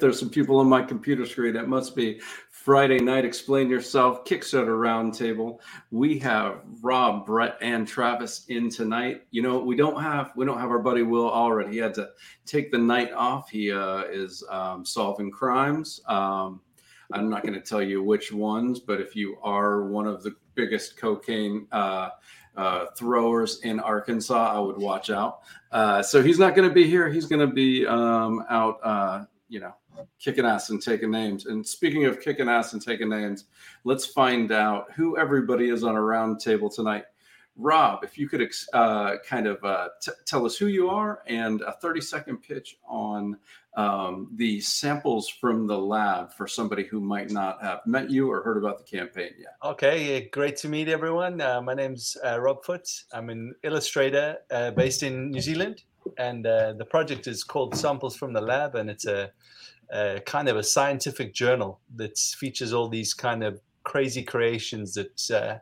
There's some people on my computer screen, it must be Friday night. Explain yourself, Kickstarter roundtable. We have Rob, Brett, and Travis in tonight. You know, we don't have we don't have our buddy Will Allred. He had to take the night off. He uh, is um, solving crimes. Um, I'm not going to tell you which ones, but if you are one of the biggest cocaine uh, uh, throwers in Arkansas, I would watch out. Uh, so he's not going to be here. He's going to be um, out, uh, you know, kicking ass and taking names. And speaking of kicking ass and taking names, let's find out who everybody is on a round table tonight. Rob, if you could uh, kind of uh, t- tell us who you are and a 30 second pitch on um, the samples from the lab for somebody who might not have met you or heard about the campaign yet. Okay, great to meet everyone. Uh, my name's uh, Rob Foote. I'm an illustrator uh, based in New Zealand, and uh, the project is called Samples from the Lab, and it's a, kind of a scientific journal that features all these kind of crazy creations that uh,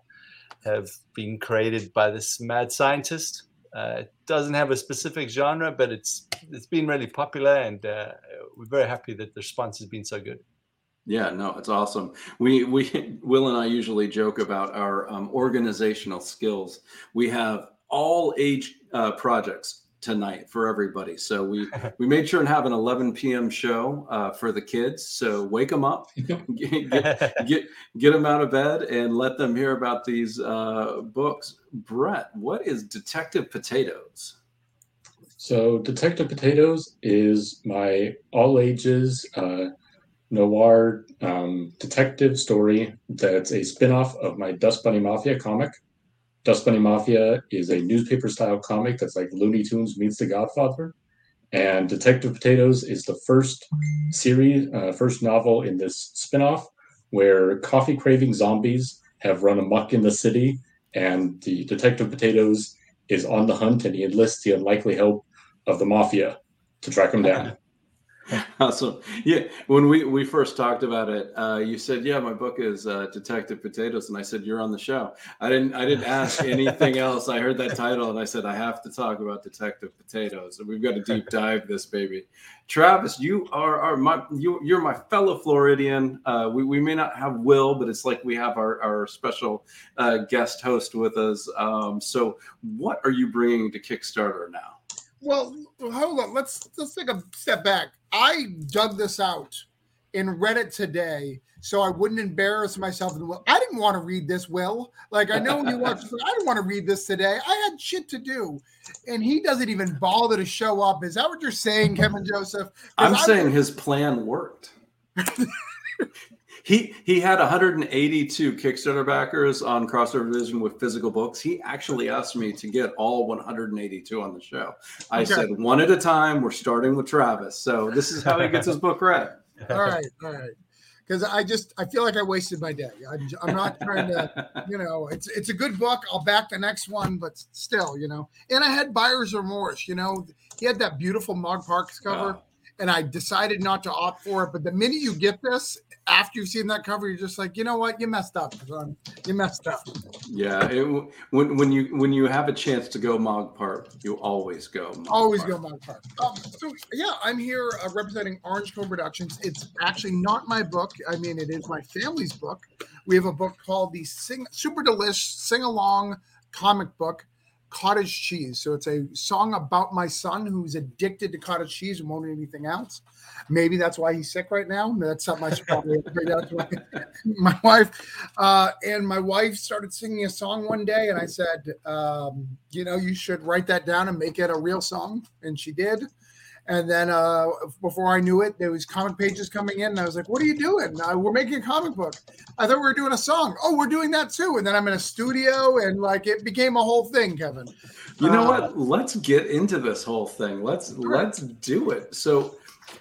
have been created by this mad scientist uh, it doesn't have a specific genre, but it's it's been really popular, and uh, we're very happy that the response has been so good. Yeah, no, it's awesome. We we Will and I usually joke about our um, organizational skills. We have all age uh, projects tonight for everybody. So we we made sure and have an 11 p.m. show uh, for the kids. So wake them up, get, get, get get them out of bed, and let them hear about these uh, books. Brett, what is Detective Potatoes? So Detective Potatoes is my all ages uh, noir um, detective story. That's a spinoff of my Dust Bunny Mafia comic. Dust Bunny Mafia is a newspaper style comic that's like Looney Tunes meets The Godfather. And Detective Potatoes is the first series, uh, first novel in this spinoff where coffee craving zombies have run amok in the city. And the Detective Potatoes is on the hunt and he enlists the unlikely help of the mafia to track him down. Awesome. Yeah. When we, we first talked about it, uh, you said, yeah, my book is uh, Detective Potatoes. And I said, you're on the show. I didn't, I didn't ask anything else. I heard that title and I said, I have to talk about Detective Potatoes. And we've got to deep dive this baby. Travis, you are, are my, you, you're my fellow Floridian. Uh, we, we may not have Will, but it's like we have our, our special uh, guest host with us. Um, so what are you bringing to Kickstarter now? Well, hold on. Let's let's take a step back. I dug this out and read it today so I wouldn't embarrass myself. I didn't want to read this, Will. Like I know when you watch, I didn't want to read this today. I had shit to do, and he doesn't even bother to show up. Is that what you're saying, Kevin Joseph? I'm saying his plan worked. he he had 182 Kickstarter backers on Crossover Vision with physical books. He actually asked me to get all 182 on the show. I okay. said one at a time. We're starting with Travis, so this is how he gets his book read. All right, all right because I just I feel like I wasted my day. I'm, I'm not trying to, you know, it's it's a good book. I'll back the next one, but still, you know. And I had buyer's remorse. You know, he had that beautiful Mog Parks cover, oh. and I decided not to opt for it. But the minute you get this, after you've seen that cover, you're just like, you know what, you messed up, son. You messed up. Yeah, it, when when you when you have a chance to go Mog Park, you always go. Mog always Park. go Mog Park. Um, so yeah, I'm here uh, representing Orange Cone Productions. It's actually not my book. I mean, it is my family's book. We have a book called the Sing Super Delish Sing Along comic book cottage cheese. So it's a song about my son who's addicted to cottage cheese and won't eat anything else. Maybe that's why he's sick right now. That's something I should probably bring out to my, my wife. Uh, and my wife started singing a song one day, and I said, um, you know, you should write that down and make it a real song. And she did. And then uh, before I knew it, there was comic pages coming in, and I was like, "What are you doing? Uh, we're making a comic book." I thought we were doing a song. Oh, we're doing that too. And then I'm in a studio, and like it became a whole thing, Kevin. You know uh, what? Let's get into this whole thing. Let's sure. let's do it. So,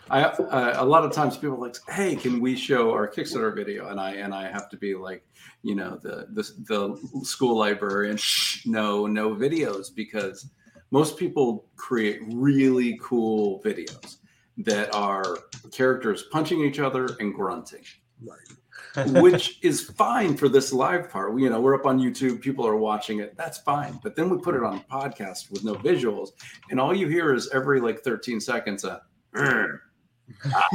I uh, a lot of times people are like, "Hey, can we show our Kickstarter video?" And I and I have to be like, you know, the the, the school librarian. Shh, no, no videos because most people create really cool videos that are characters punching each other and grunting. Right. which is fine for this live part. You know, we're up on YouTube, people are watching it. That's fine. But then we put it on a podcast with no visuals, and all you hear is every like 13 seconds a ah.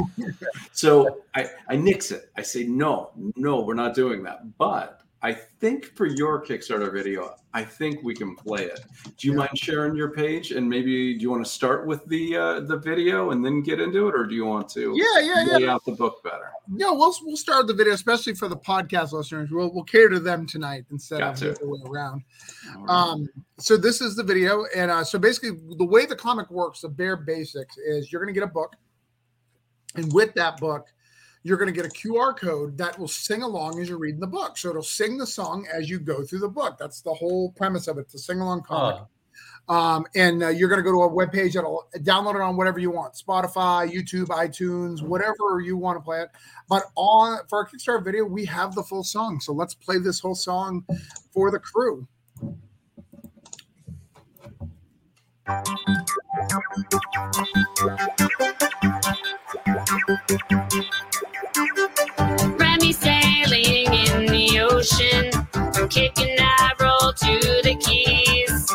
so I, I nix it. I say, no, no, we're not doing that. But I think for your Kickstarter video, I think we can play it. Do you yeah. mind sharing your page and maybe do you want to start with the uh, the video and then get into it, or do you want to? Yeah, yeah, lay yeah. out the book better. Yeah, we'll we'll start the video, especially for the podcast listeners. We'll we'll cater to them tonight instead Got of the other way around. Right. Um, so this is the video, and uh, so basically the way the comic works, the bare basics is you're going to get a book, and with that book you're going to get a QR code that will sing along as you're reading the book. So it'll sing the song as you go through the book. That's the whole premise of it, the sing along comic. Uh. Um, and uh, you're going to go to a web page that'll download it on whatever you want Spotify, YouTube, iTunes, whatever you want to play it. But on for our Kickstarter video, we have the full song. So let's play this whole song for the crew. ocean, from kicking roll to the keys.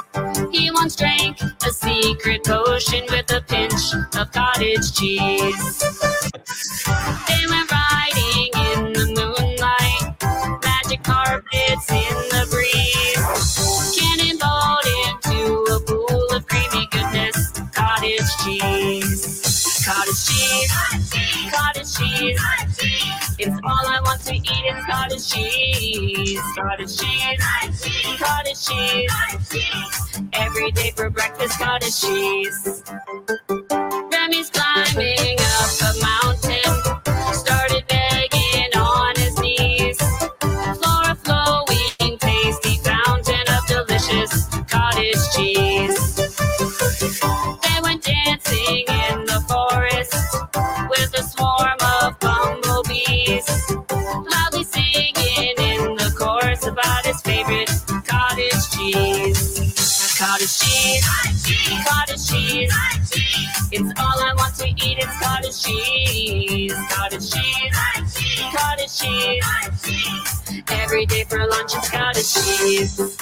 He once drank a secret potion with a pinch of cottage cheese. riding in the moonlight, magic carpets in the breeze. Into a pool of creamy goodness, cottage cheese. Cottage cheese, cottage cheese. It's all I want to eat is cottage cheese. Cottage cheese. Cottage cheese. Every day for breakfast, cottage cheese. Remy's climbing up a mountain. Cheese. Cottage cheese, cottage cheese. It's all I want to eat. It's cottage cheese, cottage cheese, cottage cheese. Every day for lunch, it's cottage cheese.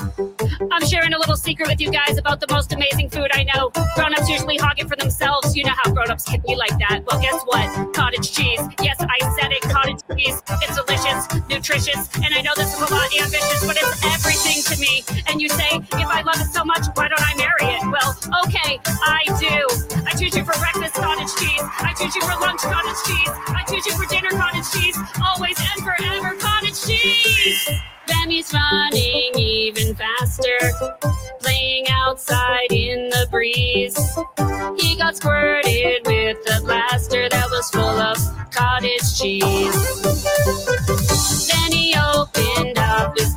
I'm sharing a little secret with you guys about the most amazing food I know. Grown-ups usually hog it for themselves. You know how grown-ups can be like that. Well, guess what? Cottage cheese. Yes, I said it. Cottage cheese. It's delicious, nutritious, and I know this is a lot ambitious, but it's everything to me. And you say, if I love it so much, why don't I marry it? Well, okay, I do. I choose you for breakfast cottage cheese. I choose you for lunch cottage cheese. I Two two for dinner, cottage cheese. Always and forever, cottage cheese. Then he's running even faster, playing outside in the breeze. He got squirted with a blaster that was full of cottage cheese. Then he opened up his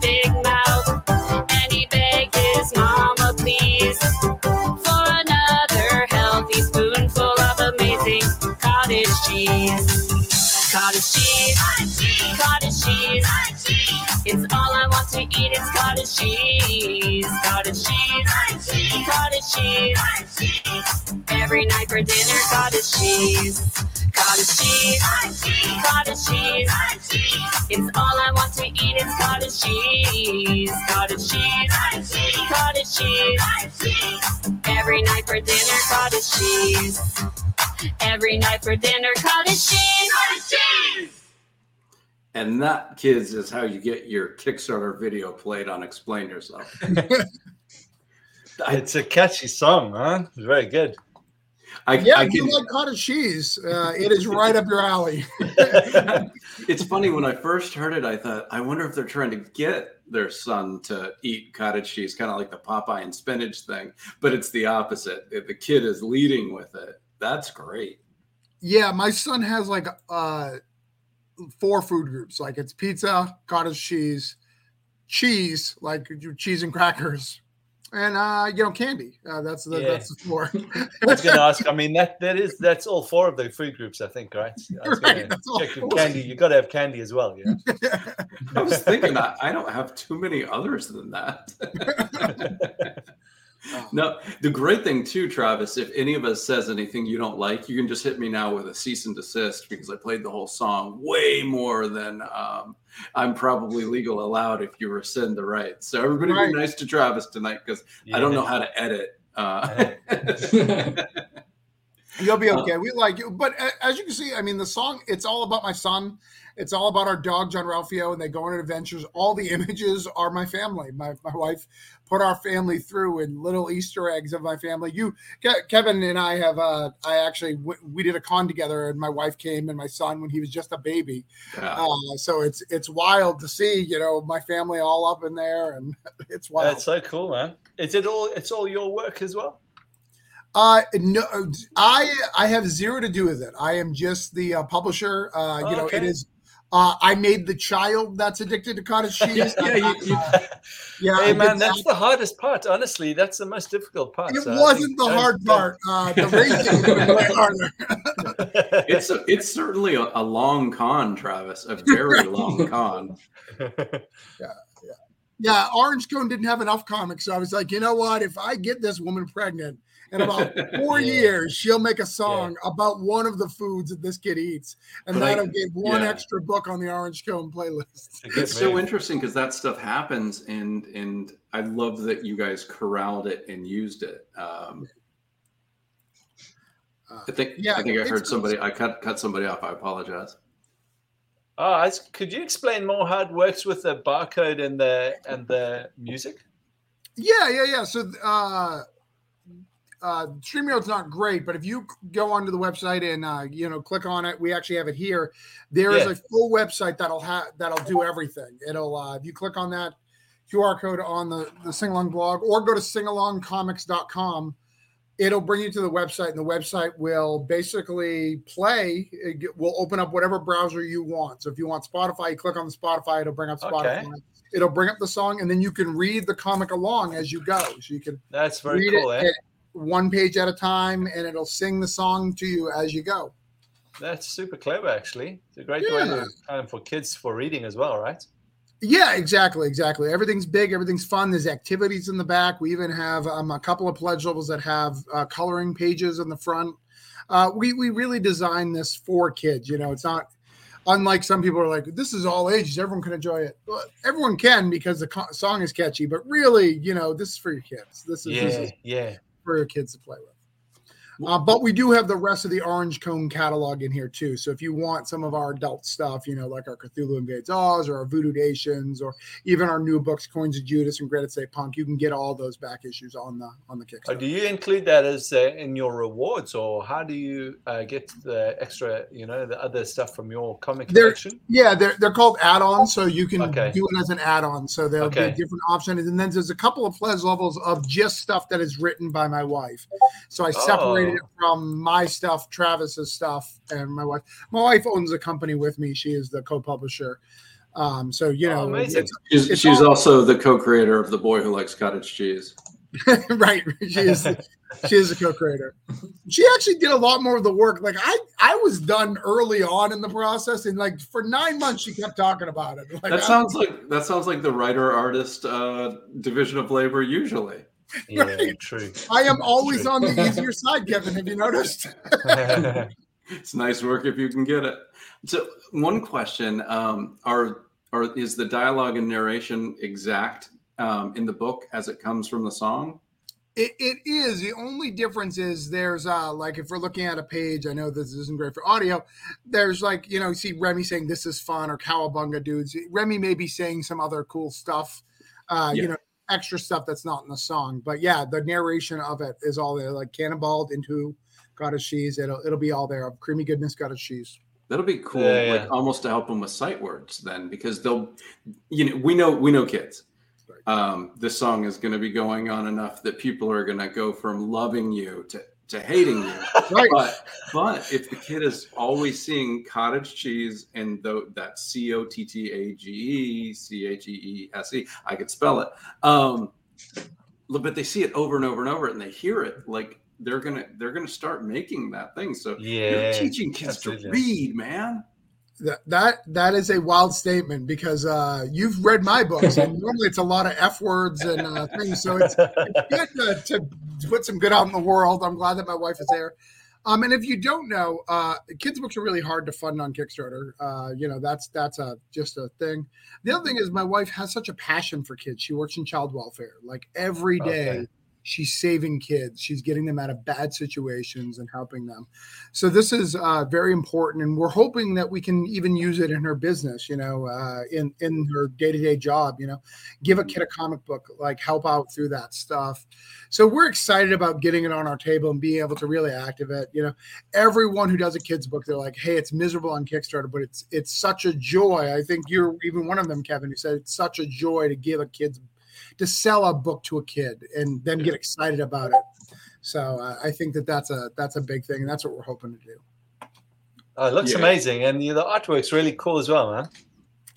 cheese. Cottage cheese, cottage cheese. It's all I want to eat. It's cottage cheese, cottage cheese, cottage cheese. Every night for dinner, cottage cheese, cottage cheese, cottage cheese. It's all I want to eat. It's cottage cheese, cottage cheese, cottage cheese. Every night for dinner, cottage cheese. Every night for dinner, cottage cheese. Cottage cheese. And that, kids, is how you get your Kickstarter video played on Explain Yourself. It's a catchy song, huh? It's very good. I, Yeah, I if you can, like cottage cheese, uh, it is right up your alley. it's funny when I first heard it, I thought, I wonder if they're trying to get their son to eat cottage cheese, kind of like the Popeye and spinach thing. But it's the opposite. The kid is leading with it. That's great. Yeah, my son has like uh four food groups. Like it's pizza, cottage cheese, cheese, like cheese and crackers, and uh, you know, candy. Uh, that's the Yeah. that's the four. I was going to ask. I mean, that that is that's all four of the food groups, I think, right? I was Right, gonna that's all your candy. You got to have candy as well. Yeah. I was thinking, I, I don't have too many others than that. No, the great thing too, Travis, if any of us says anything you don't like, you can just hit me now with a cease and desist because I played the whole song way more than um, I'm probably legal allowed if you rescind the rights. So everybody Right. be nice to Travis tonight because I don't know how to edit. Uh, You'll be Uh, okay. We like you, but as you can see, I mean, the song it's all about my son. It's all about our dog John Ralphio, and they go on adventures. All the images are my family. My my wife put our family through and little Easter eggs of my family. You, Ke- Kevin, and I have. Uh, I actually w- we did a con together, and my wife came and my son when he was just a baby. yeah. Uh, so it's it's wild to see, you know, my family all up in there, and it's wild. That's so cool, man. Is it all? It's all your work as well. Uh, no, I I have zero to do with it. I am just the uh, publisher. Uh, you know, it is. Uh, I made the child that's addicted to cottage cheese. Yeah, you- you- yeah. Hey, did man, that. that's the hardest part. Honestly, that's the most difficult part. It so wasn't think the hard don't- part. Uh, the racing was way harder. it's a, it's certainly a, a long con, Travis, a very long con. Yeah, yeah, Yeah, Orange Cone didn't have enough comics, so I was like, you know what? If I get this woman pregnant in about four Yeah. years, she'll make a song about one of the foods that this kid eats, and But I- that'll give one yeah. extra book on the Orange Cone playlist. It's a good It's so interesting because that stuff happens, and and I love that you guys corralled it and used it. Um, Uh, I think yeah, I think I heard somebody. I cut cut somebody off. I apologize. Oh, I s- could you explain more how it works with the barcode and the and the music? Yeah, yeah, yeah. So uh uh StreamYard's not great, but if you go onto the website and uh you know click on it, we actually have it here. There is Yeah. a full website that'll have that'll do everything. It'll uh if you click on that QR code on the the sing along blog or go to singalongcomics.com, it'll bring you to the website and the website will basically play it will open up whatever browser you want. So if you want Spotify, you click on the Spotify, it'll bring up Spotify. Okay. It'll bring up the song and then you can read the comic along as you go. So you can That's very read cool, it eh? One page at a time and it'll sing the song to you as you go. That's super clever, actually. It's a great way to of for kids for reading as well, right? Yeah, exactly, exactly. Everything's big, everything's fun. There's activities in the back. We even have um, a couple of pledge levels that have uh, coloring pages in the front. Uh, we we really designed this for kids. You know, it's not unlike some people are like, this is all ages. Everyone can enjoy it. Well, everyone can because the co- song is catchy. But really, you know, this is for your kids. This is, this Yeah, is yeah. For your kids to play with. Uh, but we do have the rest of the Orange Cone catalog in here too. So if you want some of our adult stuff, you know, like our Cthulhu Invades Oz or our Voodoo Nations or even our new books, Coins of Judas and Granite State Punk, you can get all those back issues on the on the Oh, Kickstarter. do you include that as uh, in your rewards, or how do you uh, get the extra, you know, the other stuff from your comic There- collection? Yeah, they're they're called add-ons, so you can Okay. do it as an add-on. So there'll Okay. be different options, and then there's a couple of pledge levels of just stuff that is written by my wife. So I separated Oh. It from my stuff, Travis's stuff, and my wife. My wife owns a company with me. She is the co-publisher. Um, so you Oh, know, amazing. it's- She's, It's she's all- also the co-creator of The Boy Who Likes Cottage Cheese. right? She is she is a co-creator. She actually did a lot more of the work. Like I, I was done early on in the process, and like for nine months, she kept talking about it. Like, That I- sounds like that sounds like the writer artist uh, division of labor usually. Yeah, Right. true. I am always on the easier side, Kevin. Have you noticed? It's nice work if you can get it. So one question: um, Are are is the dialogue and narration exact um, in the book as it comes from the song? It, it is. The only difference is there's uh like if we're looking at a page, I know this isn't great for audio. There's like, you know, you see Remy saying this is fun or cowabunga dudes. Remy may be saying some other cool stuff, uh, Yeah. you know, extra stuff that's not in the song. But yeah, the narration of it is all there, like cannonballed into cottage cheese. It'll it'll be all there. Of creamy goodness cottage cheese. That'll be cool, Yeah, like almost to help them with sight words then, because they'll, you know, we know we know kids. Um, this song is going to be going on enough that people are going to go from loving you to to hating you. Right. but but if the kid is always seeing cottage cheese and though that C O T T A G E C H E E S E, I could spell it. Um, but they see it over and over and over, and they hear it like they're gonna they're gonna start making that thing. So Yeah, you're teaching kids to read, man. That that that is a wild statement because uh, you've read my books and normally it's a lot of f words and uh, things. So it's good to, to put some good out in the world. I'm glad that my wife is there. Um, and if you don't know, uh, kids books are really hard to fund on Kickstarter. Uh, you know that's that's a just a thing. The other thing is my wife has such a passion for kids. She works in child welfare. Like every day, Okay. She's saving kids. She's getting them out of bad situations and helping them. So this is uh, very important, and we're hoping that we can even use it in her business. You know, uh, in in her day to day job. You know, give a kid a comic book, like help out through that stuff. So we're excited about getting it on our table and being able to really activate. You know, everyone who does a kids book, they're like, "Hey, it's miserable on Kickstarter, but it's it's such a joy." I think you're even one of them, Kevin, who said it's such a joy to give a kid's to sell a book to a kid and then get excited about it. So uh, I think that that's a that's a big thing, and that's what we're hoping to do. Oh, it looks Yeah. amazing, and the artwork's really cool as well, man.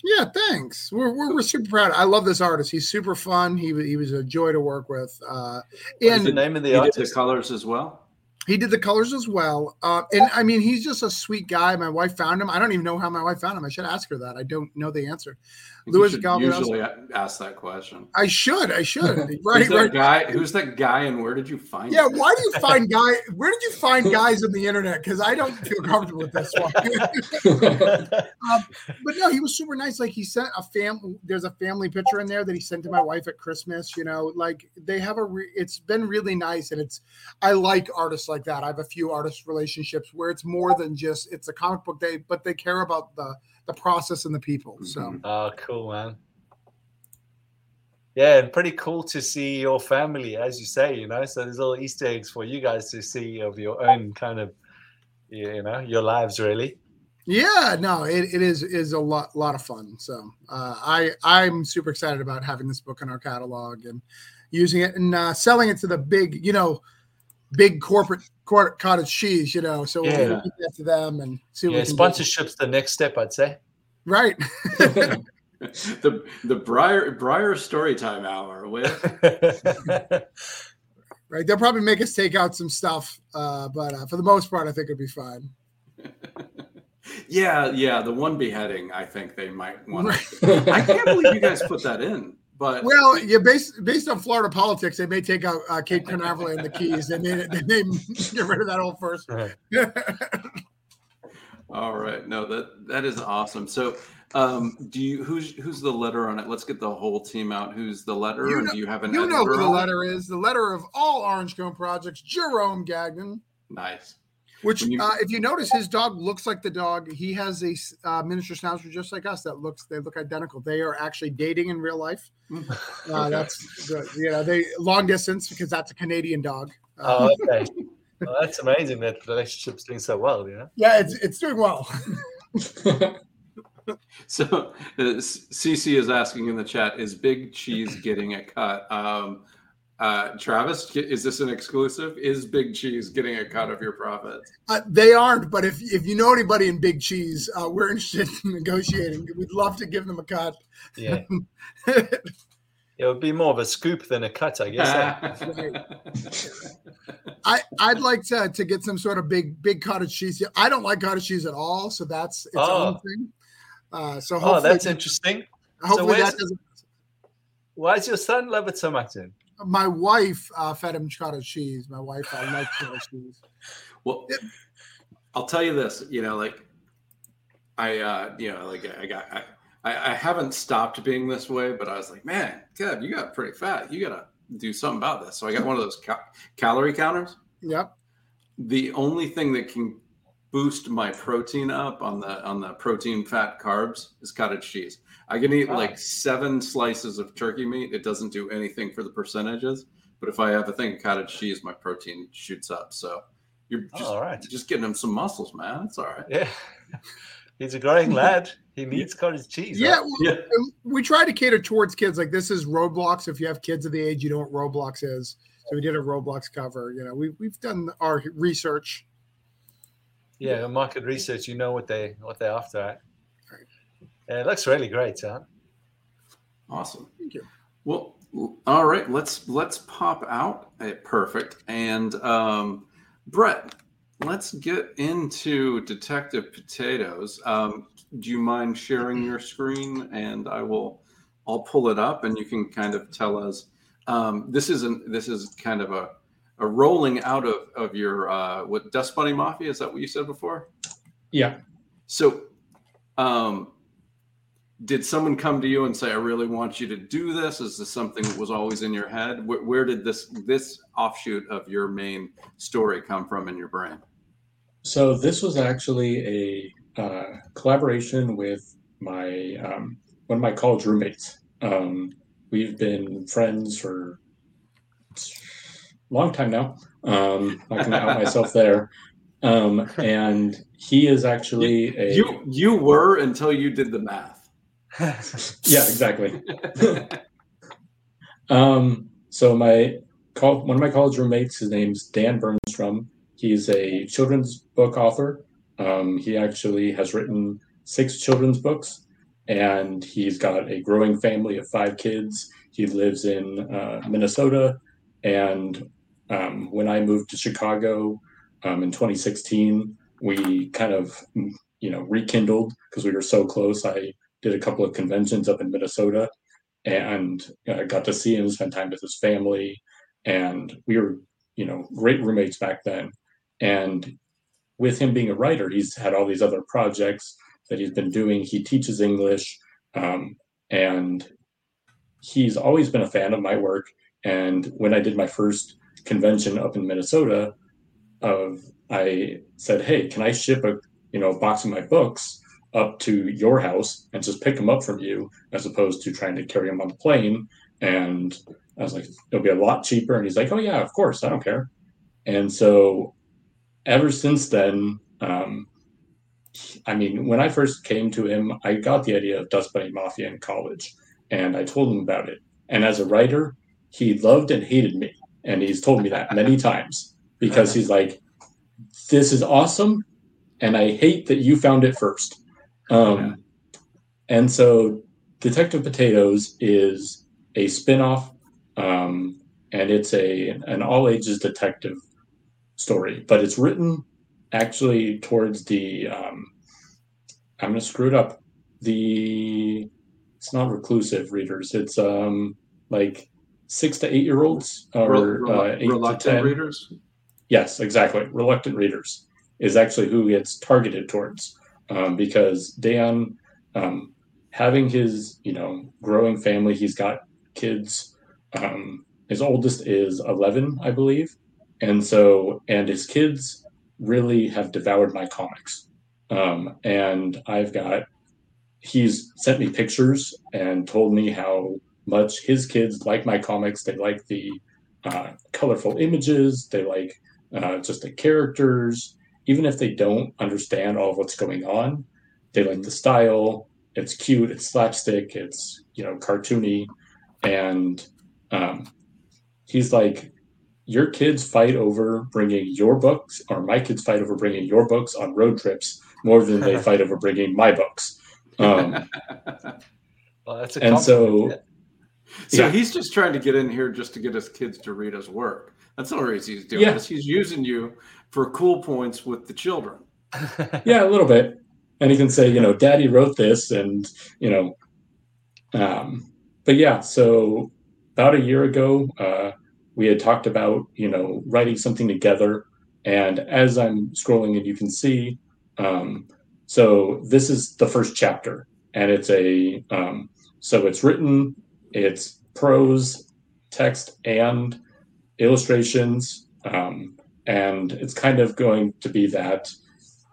Yeah, thanks. We're, we're, we're super proud. I love this artist. He's super fun. He he was a joy to work with. Uh, and the name of the He did the artist? colors as well. He did the colors as well. Uh, and I mean, he's just a sweet guy. My wife found him. I don't even know how my wife found him. I should ask her that. I don't know the answer. I think Louis should Galvin. usually ask that question. I should. I should. Who's Right. that Right. guy? Who's that guy, and where did you find Yeah. him? Why do you find guy? Where did you find guys on the internet? Because I don't feel comfortable with this one. Um, but no, he was super nice. Like he sent a fam. There's a family picture in there that he sent to my wife at Christmas. You know, like they have a. Re- it's been really nice, and it's. I like artists like that. I have a few artist relationships where it's more than just it's a comic book day, but they care about the the process and the people. So. Oh, cool, man. Yeah, and pretty cool to see your family, as you say, you know. So there's little Easter eggs for you guys to see of your own kind of, you know, your lives really. yeah, no, it, it is is a lot lot of fun. So uh, I I'm super excited about having this book in our catalog and using it and uh, selling it to the big, you know, big corporate cort- cottage cheese. You know, so Yeah. we'll get to them and see what Yeah, we can do. sponsorship's the next step, I'd say. Right. the the Briar Briar Storytime Hour with right. They'll probably make us take out some stuff, uh, but uh, for the most part, I think it'd be fine. yeah yeah the one beheading. I think they might want. to I can't believe you guys put that in, but Well, yeah, based based on Florida politics, they may take out uh, Cape Canaveral and the Keys. They may they may get rid of that whole first. all right, no that that is awesome. So. Um, do you who's who's the letter on it? Let's get the whole team out. Who's the letter? You or know- do you have an you know who the letter is. The letter of all Orange Cone projects, Jerome Gagnon. Nice. Which, you- uh, if you notice, his dog looks like the dog. He has a uh, miniature schnauzer just like us that looks they look identical. They are actually dating in real life. Uh, Okay. That's good. You know, they long distance because that's a Canadian dog. Uh, Oh, okay. well, that's amazing that the relationship's doing so well. You know. yeah, it's it's doing well. So uh, CC is asking in the chat: Is Big Cheese getting a cut? Um, uh, Travis, is this an exclusive? Is Big Cheese getting a cut of your profits? Uh, they aren't, but if if you know anybody in Big Cheese, uh, we're interested in negotiating. We'd love to give them a cut. Yeah. It would be more of a scoop than a cut, I guess. eh? I I'd like to to get some sort of big big cottage cheese. I don't like cottage cheese at all, so that's its own Oh. thing. Uh, so oh, that's interesting. hopefully where's- that doesn't. Why does your son love it so much? Then? My wife uh, fed him cottage cheese. My wife uh, likes cottage cheese. Well, I'll tell you this. You know, like I, uh, you know, like I got, I, I, I haven't stopped being this way, but I was like, man, Kev, you got pretty fat. You got to do something about this. So I got one of those cal- calorie counters. Yep. The only thing that can boost my protein up on the on the protein fat carbs is cottage cheese. I can eat like seven slices of turkey meat. It doesn't do anything for the percentages. But if I have a thing of cottage cheese, my protein shoots up. So you're Oh, just all right. just getting him some muscles, man. It's all right. Yeah. He's a growing lad. He needs cottage cheese. Yeah, right? well, Yeah. we try to cater towards kids. Like this is Roblox. If you have kids of the age, you know what Roblox is. So we did a Roblox cover. You know, we we've done our research. Yeah, market research. You know what they what they're after. Right? Yeah, it looks really great, huh? Awesome. Thank you. Well, all right. Let's let's pop out. Eh, perfect. And um, Brett, let's get into Detective Potatoes. Um, do you mind sharing your screen? And I will. I'll pull it up, and you can kind of tell us. Um, this isn't. This is kind of a a rolling out of of your uh, what Dust Bunny Mafia. Is that what you said before? yeah. So, um, did someone come to you and say, "I really want you to do this"? Is this something that was always in your head? Where, where did this this offshoot of your main story come from in your brain? So this was actually a uh, collaboration with my um, one of my college roommates. Um, we've been friends for long time now. Um, I can out myself there. Um, and he is actually a You you were until you did the math. yeah, exactly. Um, so my call, one of my college roommates, his name's Dan Bernstrom. He's a children's book author. Um, he actually has written six children's books, and he's got a growing family of five kids. He lives in uh, Minnesota, and um, when I moved to Chicago um, in 2016, we kind of you know rekindled because we were so close. I did a couple of conventions up in Minnesota and uh, got to see him, spend time with his family. And we were, you know, great roommates back then. And with him being a writer, he's had all these other projects that he's been doing. He teaches English, um, and he's always been a fan of my work. And when I did my first convention up in Minnesota, of I said, "Hey, can I ship a you know box of my books up to your house and just pick them up from you, as opposed to trying to carry them on the plane?" And I was like, "It'll be a lot cheaper." And he's like, "Oh yeah, of course, I don't care." And so, ever since then, um, I mean, when I first came to him, I got the idea of Dust Bunny Mafia in college, and I told him about it. And as a writer, he loved and hated me, and he's told me that many times because he's like, "This is awesome, and I hate that you found it first. Um, And so, Detective Potatoes is a spin-off, um, and it's a an all ages detective story, but it's written actually towards the um, I'm gonna screw it up. The it's not reclusive readers. It's um like six to eight year olds or Rel- uh, eight to ten. readers. Yes, exactly. Reluctant readers is actually who it's targeted towards um, because Dan, um, having his you know growing family, he's got kids. Um, his oldest is eleven, I believe, and so and his kids really have devoured my comics. Um, and I've got he's sent me pictures and told me how much his kids like my comics. They like the uh, colorful images. They like uh, just the characters. Even if they don't understand all of what's going on, they like the style. It's cute. It's slapstick. It's you know cartoony, and um, he's like, your kids fight over bringing your books, or my kids fight over bringing your books on road trips more than they fight over bringing my books. Um, well, that's a and so. So Yeah. he's just trying to get in here just to get his kids to read his work. That's the only reason he's doing Yeah. this. He's using you for cool points with the children. yeah, a little bit. And he can say, you know, daddy wrote this and, you know, um, but yeah, so about a year ago, uh, we had talked about, you know, writing something together. And as I'm scrolling and you can see, um, so this is the first chapter and it's a, um, so it's written, it's prose, text, and illustrations. Um, and it's kind of going to be that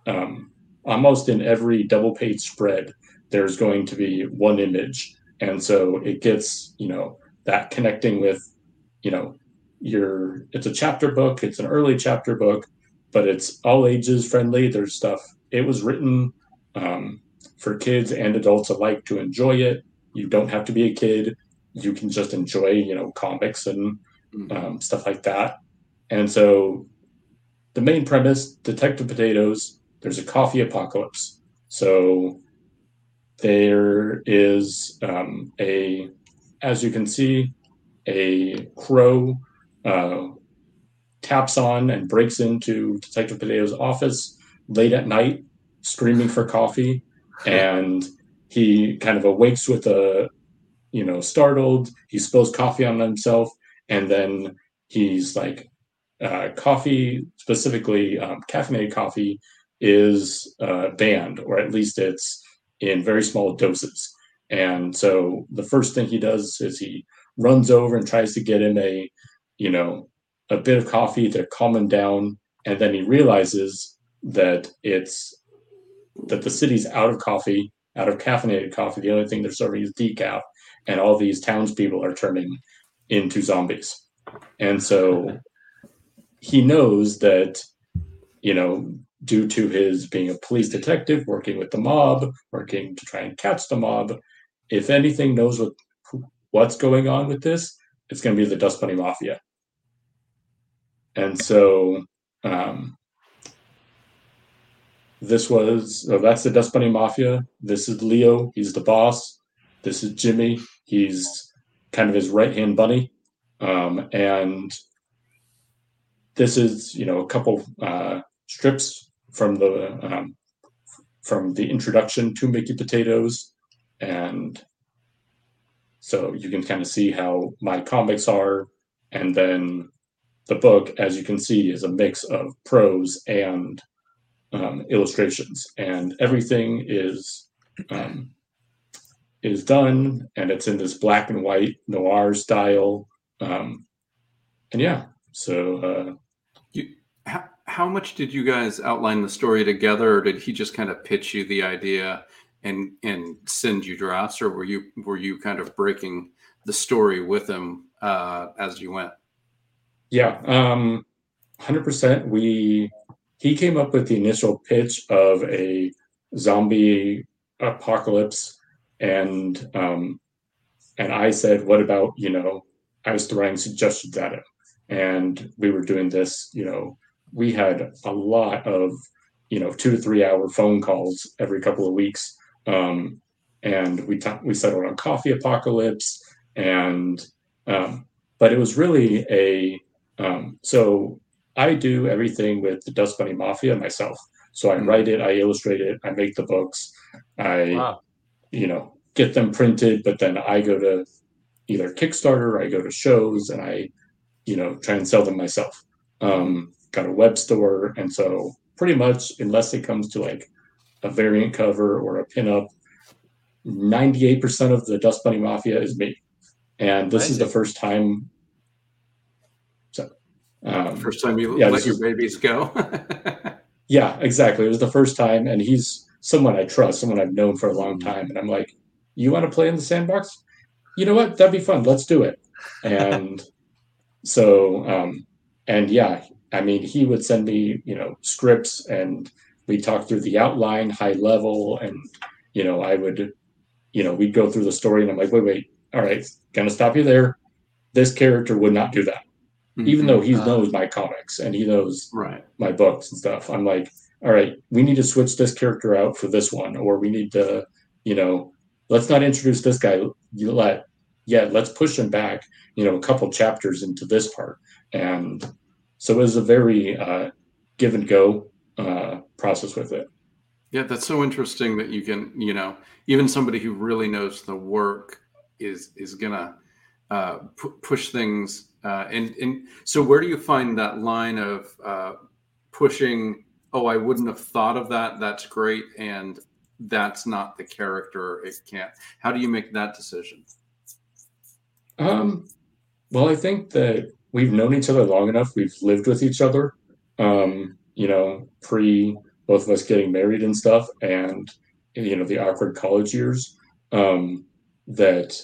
um, almost in every double page spread, there's going to be one image. And so it gets, you know, that connecting with, you know, your, it's a chapter book, it's an early chapter book, but it's all ages friendly. There's stuff, it was written um, for kids and adults alike to enjoy it. You don't have to be a kid. You can just enjoy, you know, comics and um, stuff like that. And so the main premise Detective Potatoes, there's a coffee apocalypse. So there is um, a, as you can see, a crow uh, taps on and breaks into Detective Potatoes' office late at night, screaming for coffee. And he kind of awakes with a, you know, startled. He spills coffee on himself. And then he's like, uh, coffee, specifically um, caffeinated coffee, is uh, banned, or at least it's in very small doses. And so the first thing he does is he runs over and tries to get him a, you know, a bit of coffee to calm him down. And then he realizes that it's that the city's out of coffee, out of caffeinated coffee. The only thing they're serving is decaf, and all these townspeople are turning into zombies. And so he knows that, you know, due to his being a police detective, working with the mob, working to try and catch the mob, if anything knows what what's going on with this, it's going to be the Dust Bunny Mafia. And so um, this was so that's the Dust Bunny Mafia. This is Leo. He's the boss. This is Jimmy. He's kind of his right hand bunny. Um, and this is you know a couple uh, strips from the um, from the introduction to Mickey Potatoes, and so you can kind of see how my comics are, and then the book, as you can see, is a mix of prose and um, illustrations, and everything is um, is done, and it's in this black and white noir style, um, and yeah, so. Uh, You, how, how much did you guys outline the story together, or did he just kind of pitch you the idea and and send you drafts, or were you were you kind of breaking the story with him uh, as you went? Yeah, um, hundred percent. We he came up with the initial pitch of a zombie apocalypse, and um, and I said, "What about you know?" I was throwing suggestions at him, and we were doing this. You know, we had a lot of you know two to three hour phone calls every couple of weeks, um, and we ta- we settled on coffee apocalypse, and um, but it was really a um, so I do everything with the Dust Bunny Mafia myself. So I write it, I illustrate it, I make the books, I Wow. You know get them printed, but then I go to either Kickstarter, I go to shows, and I you know try and sell them myself. Um, got a web store, and so pretty much unless it comes to like a variant cover or a pinup, ninety eight percent of the Dust Bunny Mafia is me, and this is the first time So, Um, First time you yeah, let your babies go. yeah, exactly. It was the first time, and he's someone I trust, someone I've known for a long Mm. time, and I'm like, "You want to play in the sandbox? You know what? That'd be fun. Let's do it." And so, um, and yeah, I mean, he would send me, you know, scripts, and we talk through the outline, high level, and you know, I would, you know, we'd go through the story, and I'm like, "Wait, wait, all right, gonna stop you there. This character would not do that." Even though he Ah. knows my comics and he knows right, my books and stuff. I'm like, all right, we need to switch this character out for this one, or we need to, you know, let's not introduce this guy. Let, yeah, let's push him back, you know, a couple chapters into this part. And so it was a very uh, give and go uh, process with it. yeah, that's so interesting that you can, you know, even somebody who really knows the work is is gonna uh, pu- push things. Uh, and and so, where do you find that line of uh, pushing? Oh, I wouldn't have thought of that. That's great, and that's not the character. It can't. How do you make that decision? Um, well, I think that we've known each other long enough. We've lived with each other, um, you know, pre both of us getting married and stuff, and you know the awkward college years. Um, that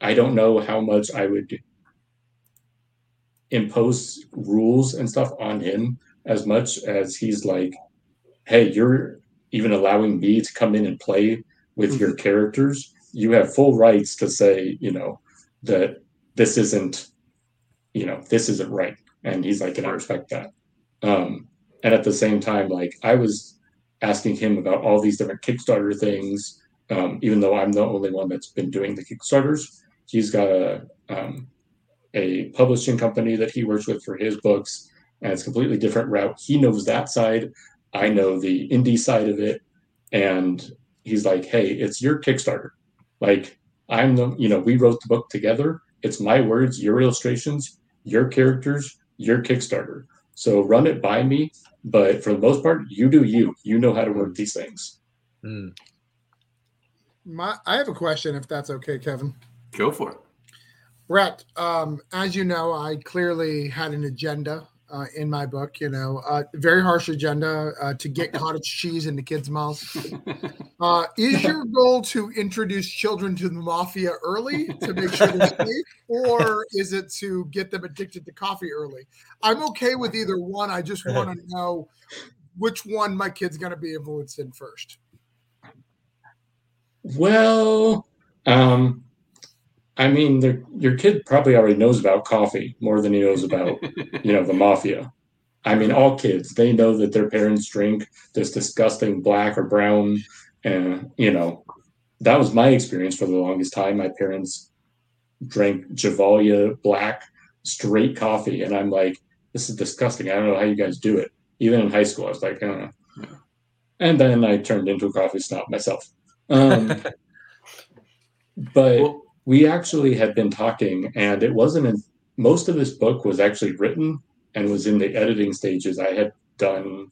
I don't know how much I would impose rules and stuff on him as much as he's like, "Hey, you're even allowing me to come in and play with your characters. You have full rights to say, you know." that this isn't you know this isn't right. And he's like and i respect that. Um and at the same time like i was asking him about all these different kickstarter things. Um even though i'm the only one that's been doing the kickstarters he's got a um a publishing company that he works with for his books and it's a completely different route he knows that side i know the indie side of it and he's like hey it's your kickstarter like I'm the, you know, we wrote the book together. It's my words, your illustrations, your characters, your Kickstarter. So run it by me. But for the most part, you do you. You know how to work these things. Mm. My, I have a question, if that's okay, Kevin. Go for it. Bret, um, as you know, I clearly had an agenda uh, in my book. You know, uh, very harsh agenda uh, to get cottage cheese into kids' mouths. Uh, is your goal to introduce children to the mafia early to make sure they're safe, or is it to get them addicted to coffee early? I'm okay with either one. I just want to know which one my kid's going to be influenced in first. Well, um, I mean, your kid probably already knows about coffee more than he knows about, you know, the mafia. I mean, all kids, they know that their parents drink this disgusting black or brown. And, you know, that was my experience for the longest time. My parents drank Javalia black straight coffee. And I'm like, this is disgusting. I don't know how you guys do it. Even in high school, I was like, I don't know. Yeah. And then I turned into a coffee snob myself. Um, but Well, we actually had been talking, and it wasn't in, most of this book was actually written and was in the editing stages. I had done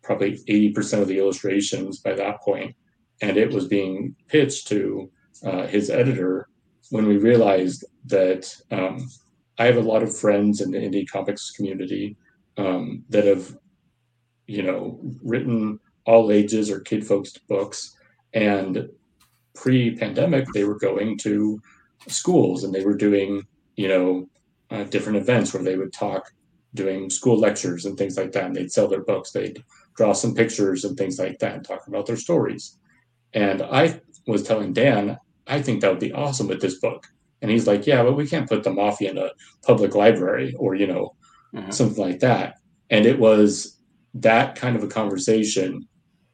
probably 80% of the illustrations by that point, and it was being pitched to uh, his editor when we realized that um, I have a lot of friends in the indie comics community um, that have, you know, written all ages or kid folks books. And pre pandemic, they were going to schools and they were doing, you know, uh, different events where they would talk, doing school lectures and things like that. And they'd sell their books, they'd draw some pictures and things like that and talk about their stories. And I was telling Dan, I think that would be awesome with this book. And he's like, yeah, but we can't put the mafia in a public library or, you know, Mhm. something like that. And it was that kind of a conversation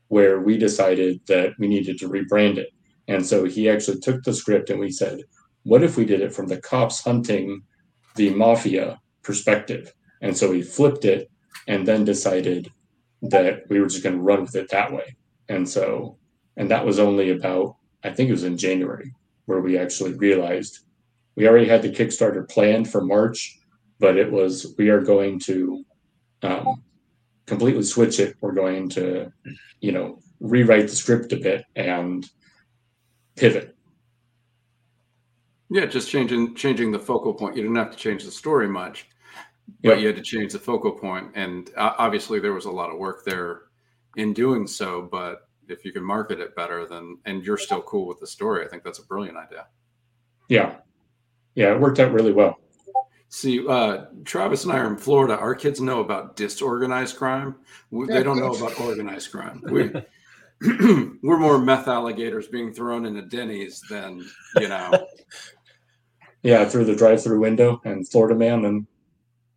where we decided that we needed to rebrand it. And so he actually took the script and we said, what if we did it from the cops hunting the mafia perspective? And so we flipped it and then decided that we were just going to run with it that way. And so, and that was only about, I think it was in January where we actually realized we already had the Kickstarter planned for March, but it was, we are going to um, completely switch it. We're going to, you know, rewrite the script a bit and pivot. Yeah, just changing changing the focal point. You didn't have to change the story much. but you had to change the focal point, and obviously there was a lot of work there in doing so. But if you can market it better, then and you're still cool with the story, I think that's a brilliant idea. Yeah. Yeah, it worked out really well. See, uh, Travis and I are in Florida. Our kids know about disorganized crime. We, they don't know about organized crime. We, we're more meth alligators being thrown in into Denny's than you know. Yeah, through the drive-through window and Florida man and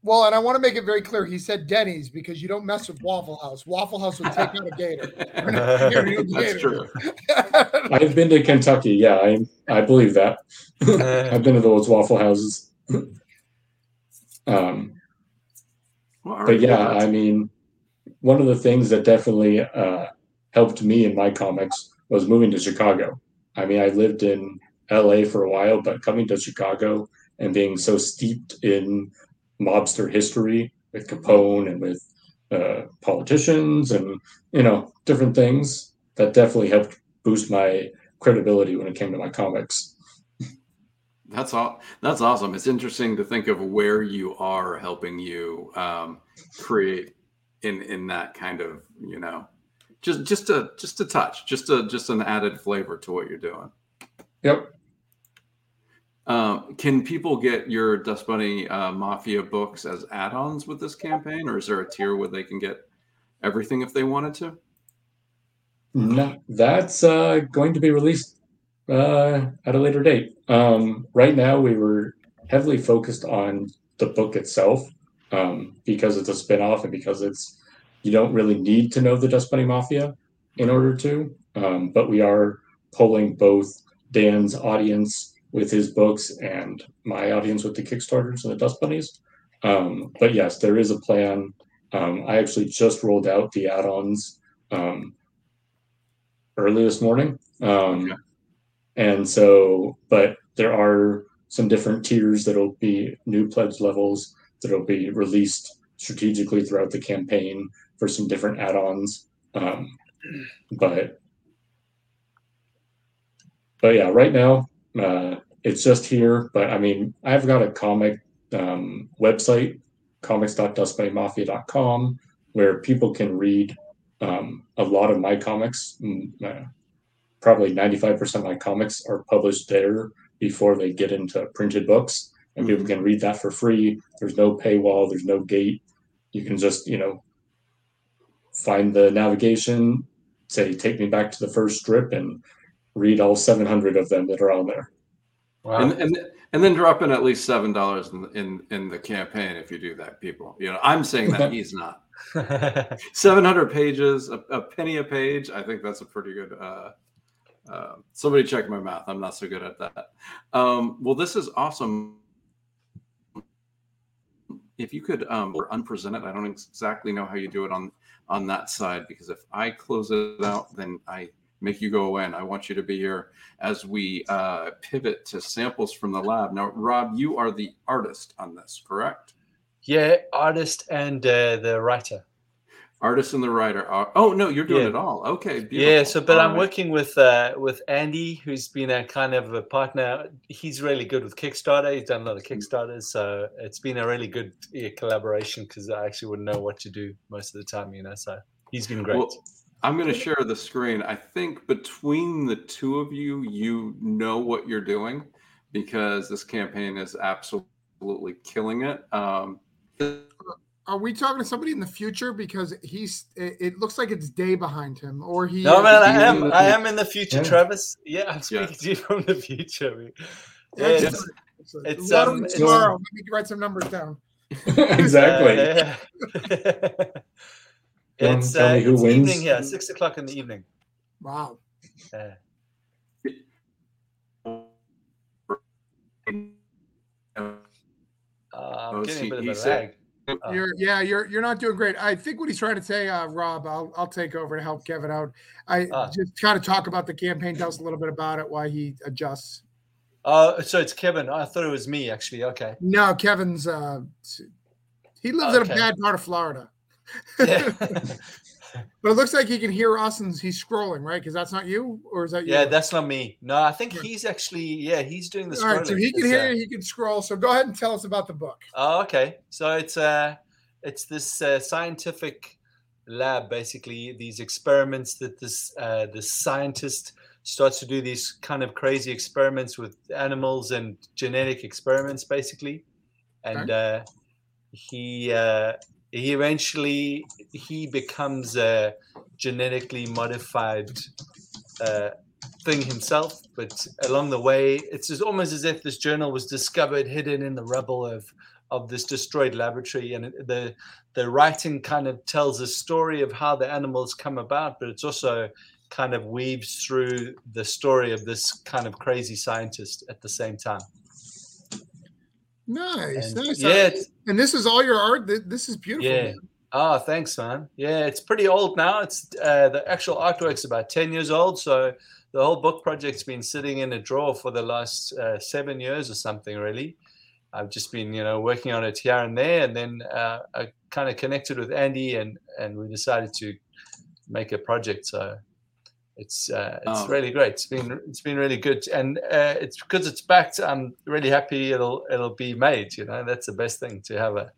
Well, and I want to make it very clear. He said Denny's because you don't mess with Waffle House. Waffle House would take out a gator. We're not here to That's true. I've been to Kentucky. Yeah, I I believe that. I've been to those waffle houses. um, Well, but yeah, I mean, one of the things that definitely uh, helped me in my comics was moving to Chicago. I mean, I lived in LA for a while, but coming to Chicago and being so steeped in mobster history with Capone and with uh, politicians and you know different things that definitely helped boost my credibility when it came to my comics. That's all. That's awesome. It's interesting to think of where you are helping you um, create in in that kind of you know just just a just a touch, just a just an added flavor to what you're doing. Yep. Um, can people get your Dust Bunny uh, Mafia books as add-ons with this campaign, or is there a tier where they can get everything if they wanted to? No, that's uh, going to be released uh, at a later date. Um, right now, we were heavily focused on the book itself um, because it's a spin-off and because it's you don't really need to know the Dust Bunny Mafia in order to. Um, but we are polling both Dan's audience with his books and my audience with the Kickstarters and the Dust Bunnies. Um, but yes, there is a plan. Um, I actually just rolled out the add-ons um, early this morning. Um, Okay. And so, but there are some different tiers that'll be new pledge levels that'll be released strategically throughout the campaign for some different add-ons. Um, but but yeah, right now uh, it's just here. But I mean, I've got a comic um, website, comics.dustbunnymafia.com, where people can read um, a lot of my comics. Mm, uh, probably 95% of my comics are published there before they get into printed books and people can read that for free there's no paywall there's no gate you can just you know find the navigation say take me back to the first strip and read all 700 of them that are on there Wow. And, and and then drop in at least seven dollars in, in in the campaign if you do that, people. You know, I'm saying that he's not. 700 pages, a, a penny a page. I think that's a pretty good. Uh, uh, somebody check my math. I'm not so good at that. Um, well, this is awesome. If you could um, or unpresent it, I don't exactly know how you do it on on that side because if I close it out, then I make you go away. And I want you to be here as we uh, pivot to samples from the lab. Now, Rob, you are the artist on this, correct? yeah, artist and uh, the writer. Artist and the writer are. Oh no, you're doing Yeah. it all. Okay, Yeah, so but All I'm right. working with uh, with Andy, who's been a kind of a partner. He's really good with Kickstarter. He's done a lot of Kickstarters, so it's been a really good yeah, collaboration because I actually wouldn't know what to do most of the time, you know. So he's been great. Well, I'm going to share the screen. I think between the two of you, you know what you're doing because this campaign is absolutely killing it. Um, Are we talking to somebody in the future? Because he's. It, it looks like it's day behind him, or he. no, man, I am. I am in the future, Yeah. Travis. Yeah, I'm speaking Yeah. to you from the future. man. Yeah, That's it's- good. It's, it's, Let um, tomorrow. Let me write some numbers down. exactly Uh, Wanna it's uh, me who it's wins? evening here, six o'clock in the evening. Wow. Uh, I'm getting a bit of a lag. Uh, You're yeah, you're you're not doing great. I think what he's trying to say, uh, Rob, I'll I'll take over to help Kevin out. I Ah. just kind of talk about the campaign, tell us a little bit about it, why he adjusts. Oh, so it's Kevin. I thought it was me actually. Okay. No, Kevin's uh he lives in a bad part of Florida. Yeah. But it looks like he can hear us and he's scrolling, right? Because that's not you, or is that you? Yeah, that's not me. No, I think Yeah. he's actually yeah, he's doing the scrolling. All right. So he can hear uh, you, he can scroll. So go ahead and tell us about the book. Oh, okay. So it's uh it's this uh, scientific lab, basically these experiments that this uh, this scientist starts to do these kind of crazy experiments with animals and genetic experiments, basically, and uh, he uh, he eventually he becomes a genetically modified uh, thing himself but along the way it's just almost as if this journal was discovered hidden in the rubble of of this destroyed laboratory. And the the writing kind of tells a story of how the animals come about but it's also kind of weaves through the story of this kind of crazy scientist at the same time Nice, And- nice. yeah, and this is all your art. This is beautiful. Yeah. man. Oh, thanks, man. Yeah, it's pretty old now. It's uh, the actual artwork's about ten years old, so the whole book project's been sitting in a drawer for the last uh, seven years or something. Really, I've just been, you know, working on it here and there, and then uh, I kind of connected with Andy, and and we decided to make a project. So it's uh, it's Oh. really great. It's been it's been really good, and uh, it's because it's backed. I'm really happy it'll it'll be made. You know, that's the best thing to have a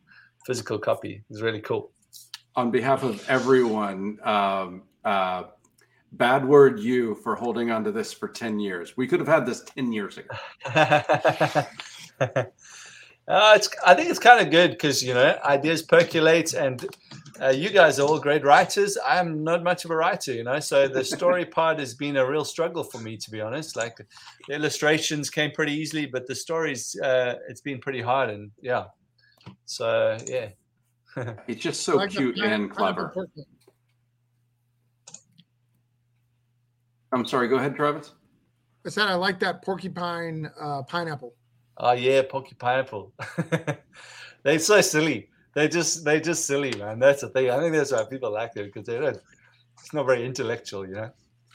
physical copy. It's really cool. On behalf of everyone, um, uh, bad word you for holding on to this for 10 years. We could have had this 10 years ago. Uh, it's. I think it's kind of good because you know ideas percolate, and uh, you guys are all great writers. I'm not much of a writer, you know. So the story part has been a real struggle for me, to be honest. Like the illustrations came pretty easily, but the stories, uh, it's been pretty hard, and yeah. So yeah, It's just so like cute pine- and clever. I'm sorry, go ahead, Travis. I said I like that porcupine uh, pineapple. oh yeah, porcupine Pineapple. they're so silly. They're just they're just silly, man. That's the thing. I think that's why people like it because they don't. It's not very intellectual, you know.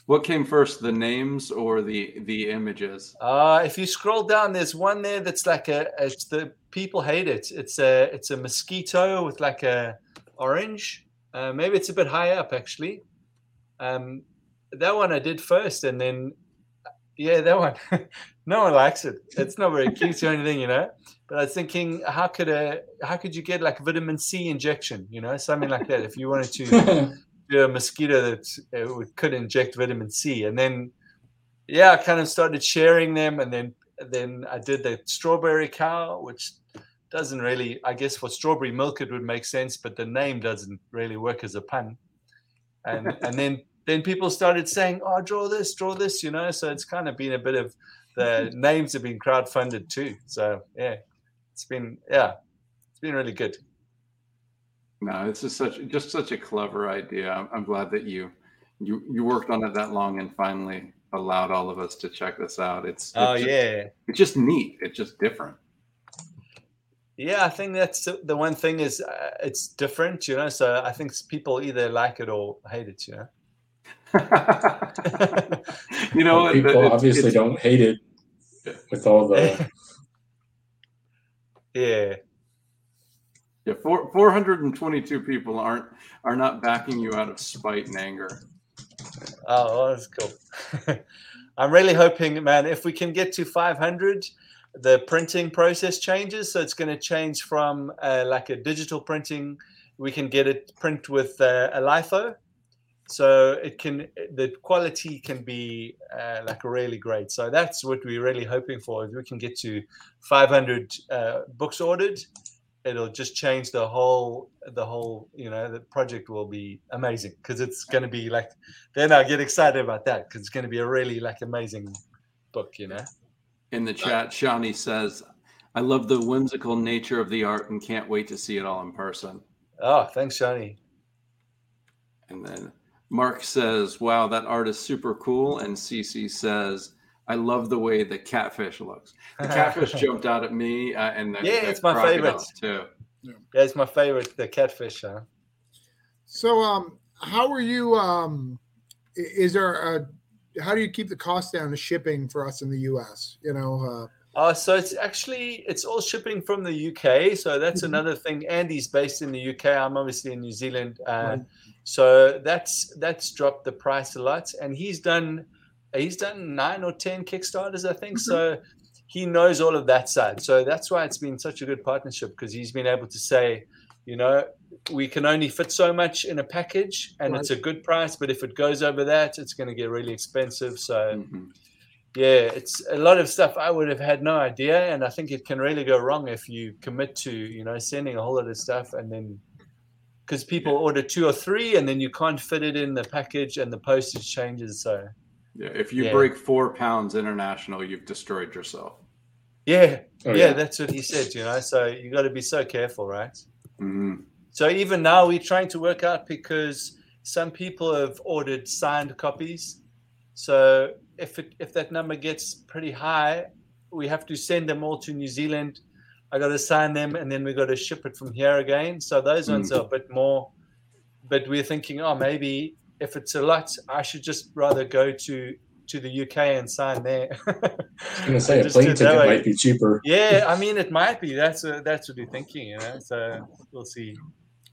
What came first, the names or the the images? Uh, if you scroll down, there's one there that's like a. It's the people hate it. It's a it's a mosquito with like a orange. Uh, maybe it's a bit high up actually. Um, that one I did first, and then yeah, that one. no one likes it. It's not very cute or anything, you know. But I was thinking, how could a how could you get like vitamin C injection, you know, something like that, if you wanted to do a mosquito that uh, could inject vitamin C, and then yeah, I kind of started sharing them, and then then I did the strawberry cow, which doesn't really, I guess, for strawberry milk it would make sense, but the name doesn't really work as a pun. And and then then people started saying, "Oh, draw this, draw this," you know. So it's kind of been a bit of the names have been crowdfunded too. So yeah, it's been yeah, it's been really good. No, it's just such just such a clever idea. I'm, I'm glad that you you you worked on it that long and finally allowed all of us to check this out. It's, Oh just- yeah. it's just neat. It's just different. Yeah, I think that's the- the one thing is uh, it's different, you know. So I think people either like it or hate it, you know. you know, Well, people It's- obviously it's- don't hate it with all the yeah. Yeah, four, 422 people aren't are not backing you out of spite and anger. Oh, well, that's cool. I'm really hoping, man, if we can get to 500, the printing process changes. So it's going to change from uh, like a digital printing. We can get it print with uh, a litho. So it can, the quality can be uh, like really great. So that's what we're really hoping for. If we can get to 500 uh, books ordered, it'll just change the whole, the whole, you know, the project will be amazing because it's going to be like then I get excited about that because it's going to be a really like amazing book, you know. In the chat, Shawnee says, I love the whimsical nature of the art and can't wait to see it all in person. Oh, thanks, Shani. And then Mark says, Wow, that art is super cool. And Cece says, I love the way the catfish looks. The catfish jumped out at me, uh, and the, Yeah, the it's my favorite. too. Yeah, it's my favorite, the catfish. Huh? So, um, how are you? Um, is there a? How do you keep the cost down to shipping for us in the U.S.? You know, uh, so it's actually it's all shipping from the UK. So that's Mhm. another thing. Andy's based in the UK. I'm obviously in New Zealand. Uh, Right. So that's that's dropped the price a lot, and he's done he's done nine or ten Kickstarters, I think. So he knows all of that side. So that's why it's been such a good partnership because he's been able to say, you know, we can only fit so much in a package, and it's a good price. But if it goes over that, it's going to get really expensive. So Mhm. Yeah, it's a lot of stuff I would have had no idea, and I think it can really go wrong if you commit to you know sending a whole lot of stuff and then because people order two or three and then you can't fit it in the package and the postage changes. So Yeah, if you Yeah. break four pounds international, you've destroyed yourself. yeah, Oh, yeah, yeah. that's what he said. You know, so you got to be so careful, right? Mhm. So even now we're trying to work out because some people have ordered signed copies. So if it, if that number gets pretty high, we have to send them all to New Zealand. I got to sign them, and then we got to ship it from here again. So those ones are a bit more. But we're thinking, oh, maybe if it's a lot, I should just rather go to to the UK and sign there. I was gonna say a plane ticket might be cheaper. yeah, I mean, it might be. That's uh that's what we're thinking, you know. So we'll see.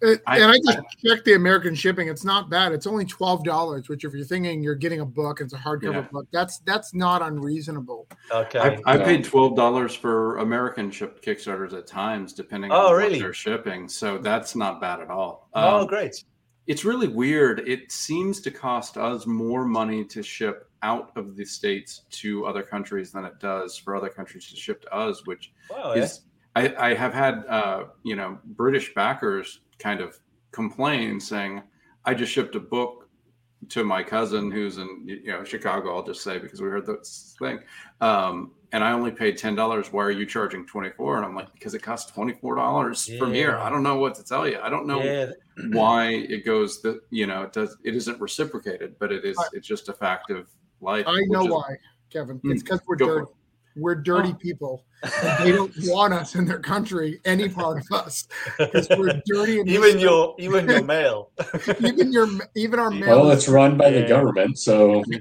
It- I- and I just checked the American shipping. It's not bad. It's only twelve dollars, which if you're thinking you're getting a book, it's a hardcover Yeah. book. That's that's not unreasonable. Okay. I, I Yeah. paid twelve dollars for American shipped Kickstarters at times, depending Oh, on really? what they're shipping. So that's not bad at all. oh, Um, great. it's really weird. It seems to cost us more money to ship out of the states to other countries than it does for other countries to ship to us, which Wow. yeah. is I, I have had uh, you know British backers kind of complain saying I just shipped a book to my cousin who's in you know Chicago. I'll just say because we heard this thing, um, and I only paid ten dollars. Why are you charging twenty four? And I'm like because it costs twenty four dollars from here. I don't know what to tell you. I don't know Yeah. why it goes that you know it does it isn't reciprocated, but it is I- it's just a fact of life. I know why, Kevin. Hmm, It's because we're dirty. We're dirty Oh. people. And they don't want us in their country, any part of us, because we're dirty. And even your even your mail. even your even our mail. Well, it's run by the government, so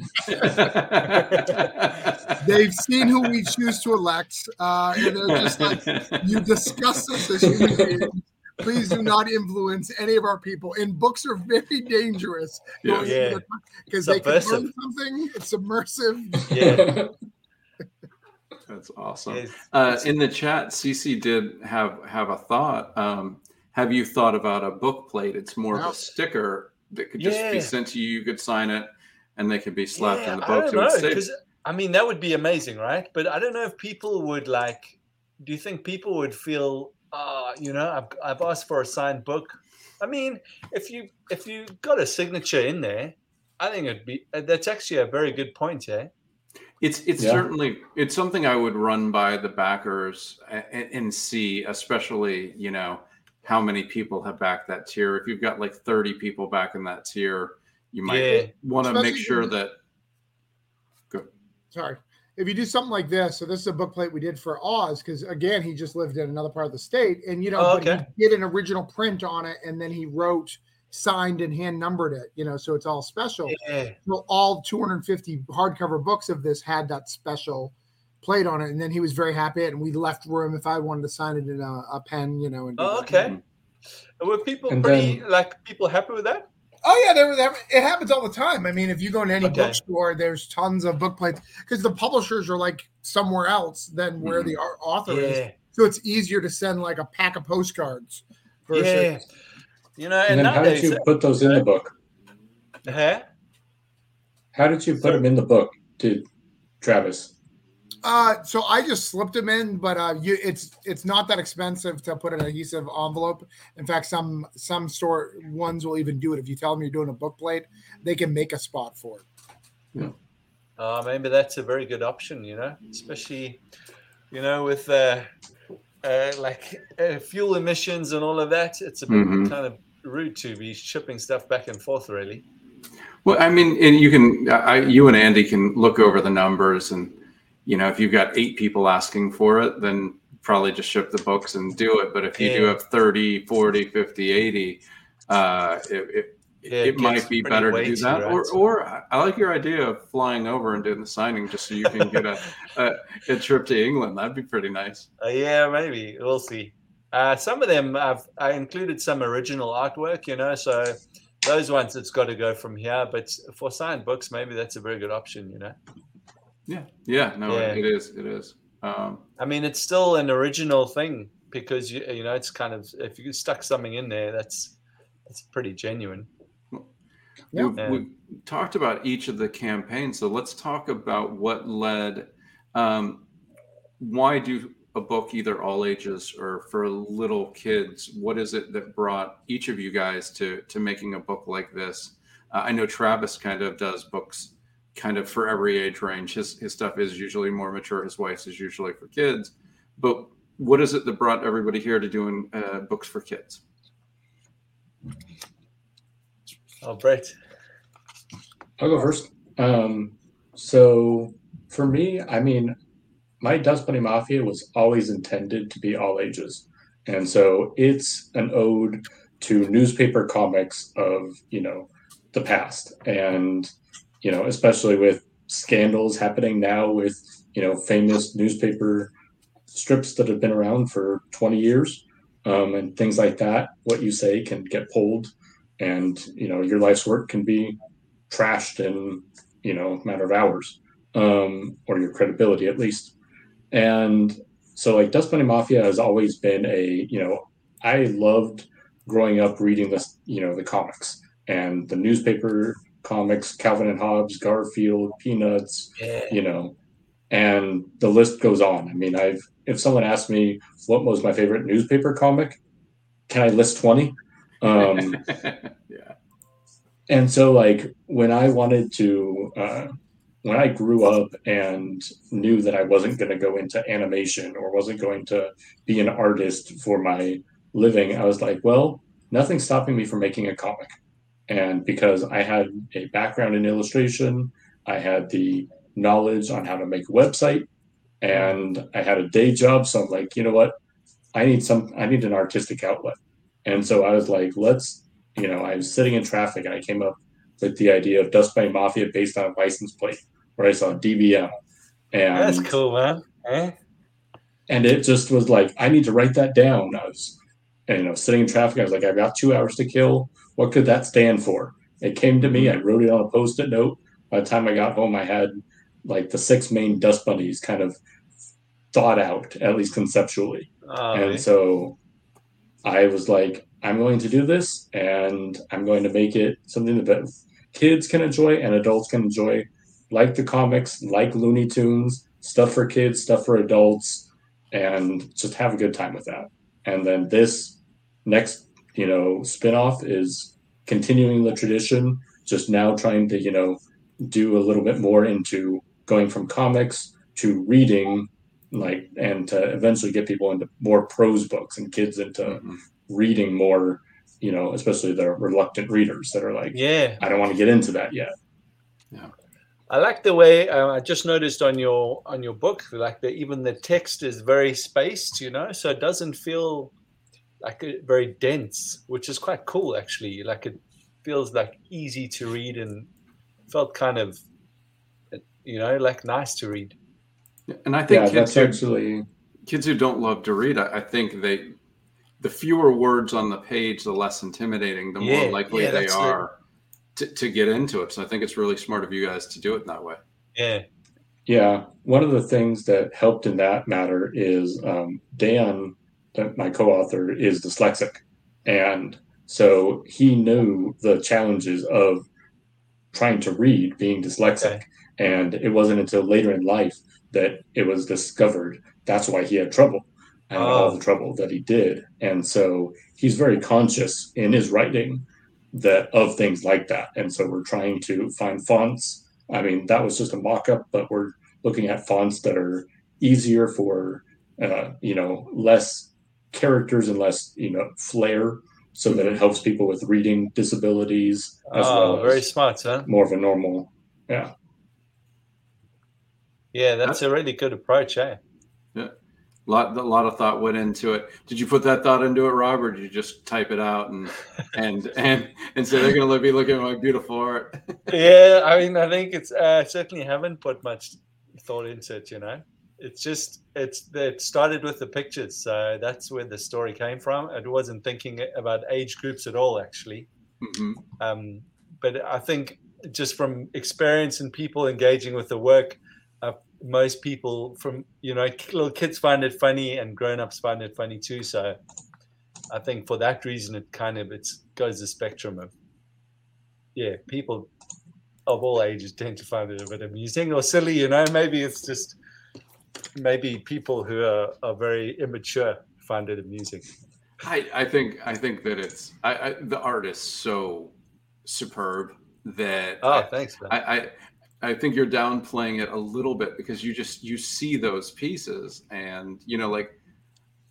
They've seen who we choose to elect, uh, and they're just like, "You discuss us as human beings. Please do not influence any of our people." And books are very dangerous Yeah. Yeah. because they can Subversive. learn something. It's submersive. Yeah. That's awesome. Uh, in the chat, CC did have have a thought. Um, have you thought about a book plate? It's more of a sticker that could just be sent to you. You could sign it, and they could be slapped Yeah, in the I book. don't know it's safe. I mean that would be amazing, right? But I don't know if people would like. Do you think people would feel, uh, you know, I've I've asked for a signed book. I mean, if you if you got a signature in there, I think it'd be uh, that's actually a very good point, eh? It's it's Yeah. certainly it's something I would run by the backers and, and see, especially you know how many people have backed that tier. If you've got like thirty people back in that tier, you might Yeah. want to make sure that. Go. Sorry. If you do something like this, so this is a book plate we did for Oz, because again, he just lived in another part of the state, and you know, Oh, but okay. he did an original print on it, and then he wrote, signed, and hand numbered it. You know, so it's all special. Yeah. So all 250 hardcover books of this had that special plate on it, and then he was very happy. And we left room if I wanted to sign it in a, a pen, you know. And do Oh, that. okay. Were people And pretty then- like people happy with that? Oh yeah, there, there, it happens all the time. I mean, if you go into any Okay. bookstore, there's tons of book plates because the publishers are like somewhere else than where Mhm. the au- author is. So it's easier to send like a pack of postcards. Versus, Yeah. You know, and and, then how did you put those in the book? huh? How did you put them in the book, to Travis? Uh, so I just slipped them in, but uh, you, it's it's not that expensive to put an adhesive envelope. In fact, some some store ones will even do it. If you tell them you're doing a book plate, they can make a spot for it. Uh, maybe that's a very good option, you know, especially, you know, with uh, uh, like uh, fuel emissions and all of that. It's a bit Mhm. kind of rude to be shipping stuff back and forth, really. Well, I mean, and you can, I, you and Andy can look over the numbers, and you know, if you've got eight people asking for it, then probably just ship the books and do it. But if you do have 30, 40, 50, 80, uh, it, it, Yeah, it might be better to do that, or or I- I like your idea of flying over and doing the signing just so you can get a, a a trip to England. That'd be pretty nice. Uh, yeah, maybe we'll see. Uh, some of them I've I included some original artwork, you know, so those ones it's got to go from here. But for signed books, maybe that's a very good option, you know. Yeah, yeah, no, Yeah. it is, it is. Um, I mean, it's still an original thing because you you know it's kind of if you stuck something in there, that's that's pretty genuine. Yeah. We've, we've talked about each of the campaigns, so let's talk about what led. Um, why do a book either all ages or for little kids? What is it that brought each of you guys to to making a book like this? Uh, I know Travis kind of does books kind of for every age range. His his stuff is usually more mature. His wife's is usually for kids. But what is it that brought everybody here to doing uh, books for kids? Oh, Bret. I'll go first. Um, so for me, I mean, my Dust Bunny Mafia was always intended to be all ages, and so it's an ode to newspaper comics of you know the past, and you know especially with scandals happening now with you know famous newspaper strips that have been around for 20 years um, and things like that what you say can get pulled and you know your life's work can be trashed in you know a matter of hours um, or your credibility at least and so like dust bunny mafia has always been a you know i loved growing up reading this you know the comics and the newspaper comics calvin and hobbes garfield peanuts Yeah. you know and the list goes on i mean i've if someone asked me what was my favorite newspaper comic can i list 20 um, yeah. And so like when i wanted to uh, when i grew up and knew that i wasn't going to go into animation or wasn't going to be an artist for my living i was like well nothing's stopping me from making a comic. And because i had a background in illustration i had the knowledge on how to make a website and i had a day job so i'm like you know what? I need some i need an artistic outlet. And so i was like let's you know, I was sitting in traffic and I came up with the idea of Dust Bunny Mafia based on a license plate where I saw DBM. And That's cool, man. Eh? and it just was like, I need to write that down. I was and, you know, sitting in traffic, I was like, I've got two hours to kill. What could that stand for? It came to me, I wrote it on a post-it note. By the time I got home, I had like the six main dust bunnies kind of thought out, at least conceptually. Oh, and so I was like, I'm going to do this and I'm going to make it something that kids can enjoy and adults can enjoy, like the comics, like Looney Tunes, stuff for kids, stuff for adults, and just have a good time with that. And then this next, you know, spin-off is continuing the tradition, just now trying to, you know, do a little bit more into going from comics to reading like and to eventually get people into more prose books and kids into Mhm. Reading more you know especially the reluctant readers that are like yeah. i don't want to get into that yet Yeah. I like the way uh, I just noticed on your on your book, like the even the text is very spaced, you know, so it doesn't feel like a, very dense, which is quite cool actually. Like it feels like easy to read and felt kind of, you know, like nice to read. And I think yeah kids that's who, actually kids who don't love to read, I, I think they, the fewer words on the page, the less intimidating, the Yeah, more likely yeah, they are to, to get into it. So I think it's really smart of you guys to do it in that way. Yeah, yeah. One of the things that helped in that matter is um, dan my co-author is dyslexic. And so he knew the challenges of trying to read being dyslexic. Okay. and it wasn't until later in life that it was discovered. That's why he had trouble and all Oh. the trouble that he did and so he's very conscious in his writing that of things like that and so we're trying to find fonts i mean that was just a mock-up but we're looking at fonts that are easier for uh, you know less characters and less you know flair so that it helps people with reading disabilities as oh, well very smart, huh? more of a normal yeah Yeah, that's a really good approach, eh? A lot, a lot of thought went into it. Did you put that thought into it, Rob, or did you just type it out and and and and say they're going to be looking at my beautiful art? yeah, I mean, I think it's uh, certainly haven't put much thought into it. You know, it's just it's it started with the pictures, so that's where the story came from. It wasn't thinking about age groups at all, actually. Mm-hmm. Um, but I think just from experience and people engaging with the work, most people from you know little kids find it funny and grown-ups find it funny too. So I think for that reason, it kind of it goes the spectrum of yeah, people of all ages tend to find it a bit amusing or silly. You know, maybe it's just maybe people who are, are very immature find it amusing. I, I think I think that it's I, I the art is so superb that Oh, I, thanks, man. I, I I think you're downplaying it a little bit because you just you see those pieces and you know like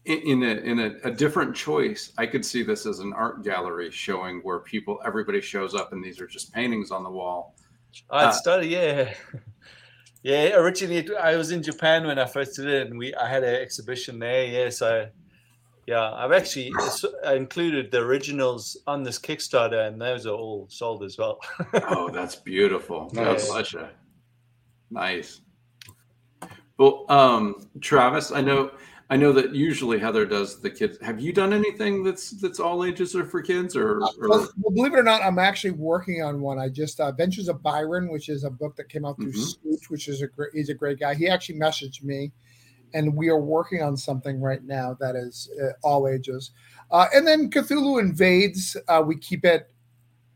in, in a in a, a different choice I could see this as an art gallery showing where people everybody shows up and these are just paintings on the wall. I Uh, started, yeah, yeah. Originally, I was in Japan when I first did it, and we I had an exhibition there. Yeah, so yeah, I've actually included the originals on this Kickstarter, and those are all sold as well. Oh, that's beautiful. God Nice. bless you. Nice. Well, um, Travis, I know I know that usually Heather does the kids. Have you done anything that's that's all ages or for kids or, Uh, or well, well, believe it or not, I'm actually working on one. I just uh, Ventures of Byron, which is a book that came out through Mhm. Scooch, which is a great. He's a great guy. He actually messaged me, and we are working on something right now that is uh, all ages. Uh, and then Cthulhu Invades. Uh, we keep it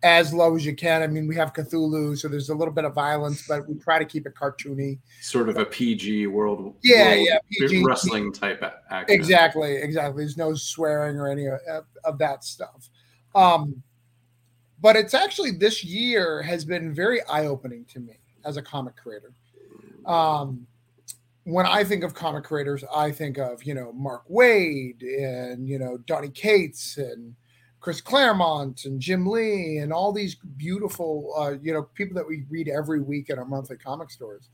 as low as you can. I mean, we have Cthulhu, so there's a little bit of violence, but we try to keep it cartoony. sort of a PG world? Yeah, world yeah, PG. wrestling type action. Exactly, exactly. There's no swearing or any of, of that stuff. Um, but it's actually this year has been very eye opening to me as a comic creator. Um, when I think of comic creators, I think of you know Mark Waid and you know Donny Cates and Chris Claremont and Jim Lee and all these beautiful uh, you know people that we read every week at our monthly comic stores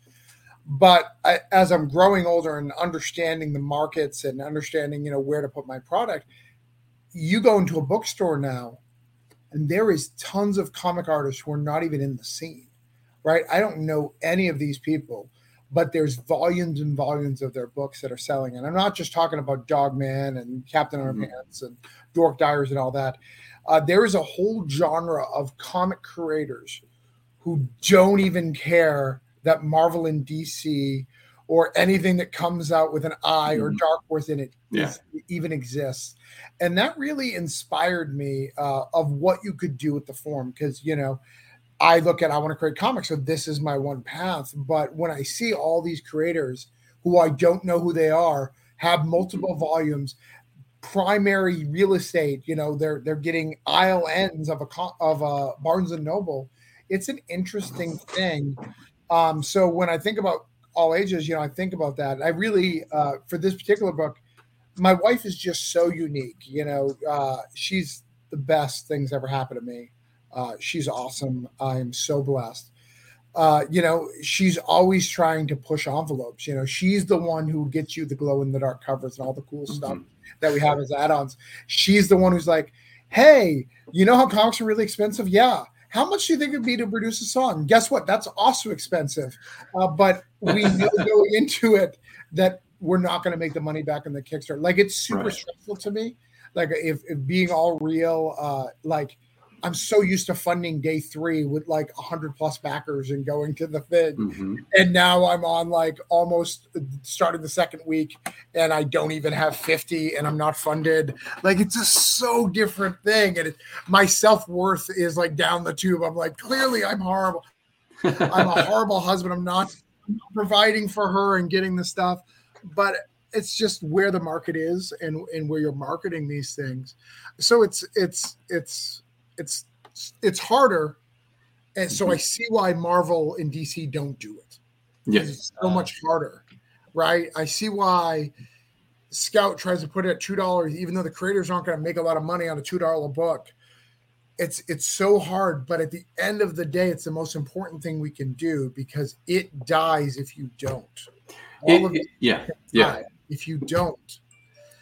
but I, as I'm growing older and understanding the markets and understanding, you know, where to put my product, you go into a bookstore now, and there is tons of comic artists who are not even in the scene, right? I don't know any of these people, but there's volumes and volumes of their books that are selling, and I'm not just talking about Dogman and Captain Mhm. Underpants and Dork Diaries and all that. Uh, there is a whole genre of comic creators who don't even care that Marvel and DC or anything that comes out with an eye or Mhm. Dark Horse in it Yeah. is- even exists. And that really inspired me uh, of what you could do with the form because, you know, I look at I want to create comics, so this is my one path. But when I see all these creators who I don't know who they are have multiple volumes, primary real estate, you know, they're they're getting aisle ends of a of a Barnes and Noble. It's an interesting thing. Um, so when I think about all ages, you know, I think about that. I really, uh, for this particular book, my wife is just so unique. You know, uh, she's the best things ever happened to me. Uh, she's awesome. I'm so blessed. Uh, you know, she's always trying to push envelopes. You know, she's the one who gets you the glow in the dark covers and all the cool stuff Mhm. that we have as add-ons. She's the one who's like, "Hey, you know how comics are really expensive? Yeah. How much do you think it'd be to produce a song? Guess what? That's also expensive. Uh, but we know going into it that we're not going to make the money back in the Kickstarter. Like it's super Right. stressful to me. Like if, if being all real, uh, like I'm so used to funding day three with like hundred plus backers and going to the thing Mhm. and now I'm on like almost starting the second week, and I don't even have 50, and I'm not funded. Like it's a so different thing, and it, my self worth is like down the tube. I'm like, clearly, I'm horrible. I'm a horrible husband. I'm not providing for her and getting the stuff, but it's just where the market is and and where you're marketing these things. So it's it's it's it's it's harder. And so I mhm. see why Marvel and DC don't do it. Yeah. It's so much harder, right? I see why Scout tries to put it at two dollars, even though the creators aren't going to make a lot of money on a two dollar book. It's it's so hard, but at the end of the day, it's the most important thing we can do because it dies if you don't. All It- of it- it yeah. Yeah. if you don't.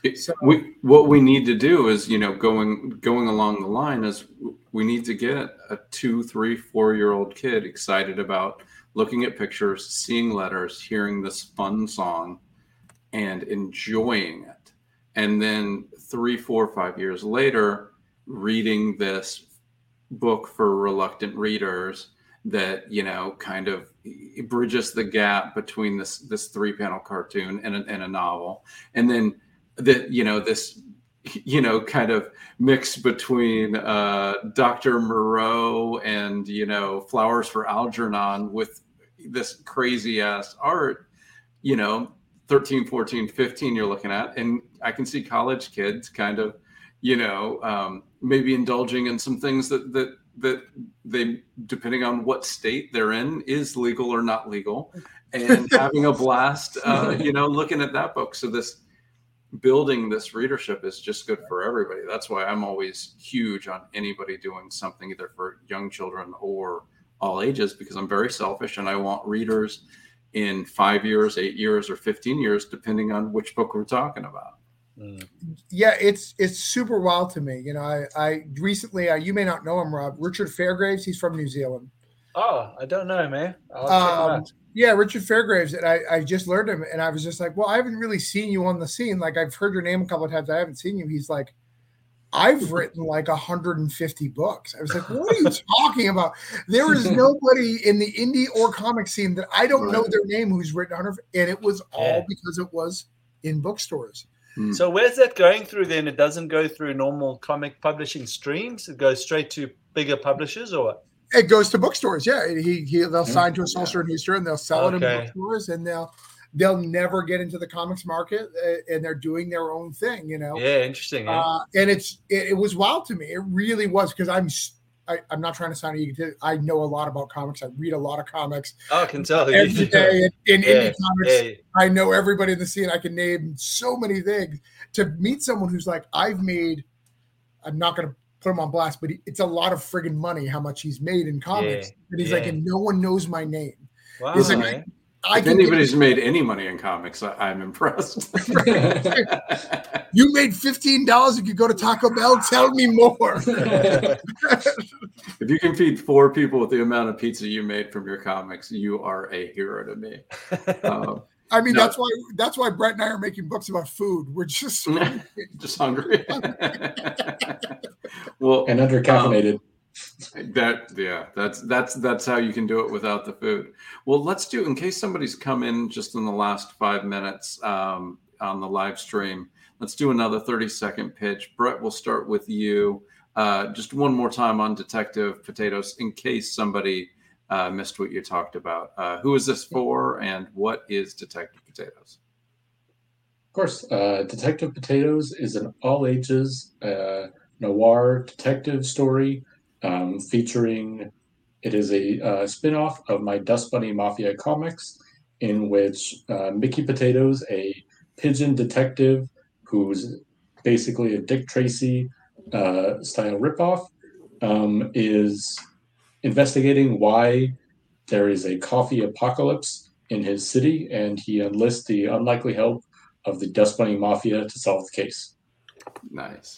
It- So- we what we need to do is you know going going along the line is we need to get a two three four year old kid excited about looking at pictures seeing letters hearing this fun song and enjoying it. And then three four five years later reading this book for reluctant readers that you know kind of bridges the gap between this this three panel cartoon and a, and a novel. And then that you know this you know kind of mix between uh dr moreau and you know flowers for algernon with this crazy ass art you know 13 14 15 you're looking at. And i can see college kids kind of you know um maybe indulging in some things that that that they depending on what state they're in is legal or not legal. And having a blast uh you know looking at that book. So this building this readership is just good for everybody. That's why I'm always huge on anybody doing something either for young children or all ages because I'm very selfish and I want readers in five years, eight years, or 15 years, depending on which book we're talking about. Mm. Yeah, it's it's super wild to me. You know, I I recently uh, you may not know him, Rob Richard Fairgraves. He's from New Zealand. Oh, I don't know, man. I'll check him Um, out. Yeah, Richard Fairgraves. And I, I just learned him and I was just like, well, I haven't really seen you on the scene. Like I've heard your name a couple of times. I haven't seen you. He's like, I've written like 150 books. I was like, what are you talking about? There is nobody in the indie or comic scene that I don't know their name who's written 100. And it was all Yeah. because it was in bookstores. Hmm. So where's that going through then? It doesn't go through normal comic publishing streams. It goes straight to bigger publishers or what? It goes to bookstores. Yeah, he, he they'll Yeah. sign to a Solster and Newster and they'll sell it in bookstores and they'll they'll never get into the comics market uh, and they're doing their own thing. You know. Yeah, interesting. eh? Uh, and it's it, it was wild to me. It really was because I'm I, am not trying to sound egotistic. I know a lot about comics. I read a lot of comics oh, I can tell. you every in, in Yeah, indie comics. yeah. I know everybody in the scene. I can name so many things. To meet someone who's like, I've made. I'm not going to put him on blast, but he, it's a lot of friggin' money how much he's made in comics. Yeah, and he's yeah. like, and no one knows my name. Wow. It's like-? I if can anybody's made any money in comics, I, I'm impressed. you made fifteen dollars. If you could go to Taco Bell. Tell me more. if you can feed four people with the amount of pizza you made from your comics, you are a hero to me. Um, I mean, No. that's why that's why Bret and I are making books about food. We're just just hungry. well, and under caffeinated. That yeah, that's that's that's how you can do it without the food. Well, let's do in case somebody's come in just in the last five minutes um, on the live stream. Let's do another thirty second pitch. Bret, we'll start with you. Uh, just one more time on Detective Potatoes, in case somebody uh, missed what you talked about. Uh, who is this for, and what is Detective Potatoes? Of course, uh, Detective Potatoes is an all ages uh, noir detective story um, featuring. It is a uh, spin off of my Dust Bunny Mafia comics, in which uh, Mickey Potatoes, a pigeon detective who's basically a Dick Tracy uh, style ripoff, um, is investigating why there is a coffee apocalypse in his city, and he enlists the unlikely help of the Dust Bunny Mafia to solve the case. Nice.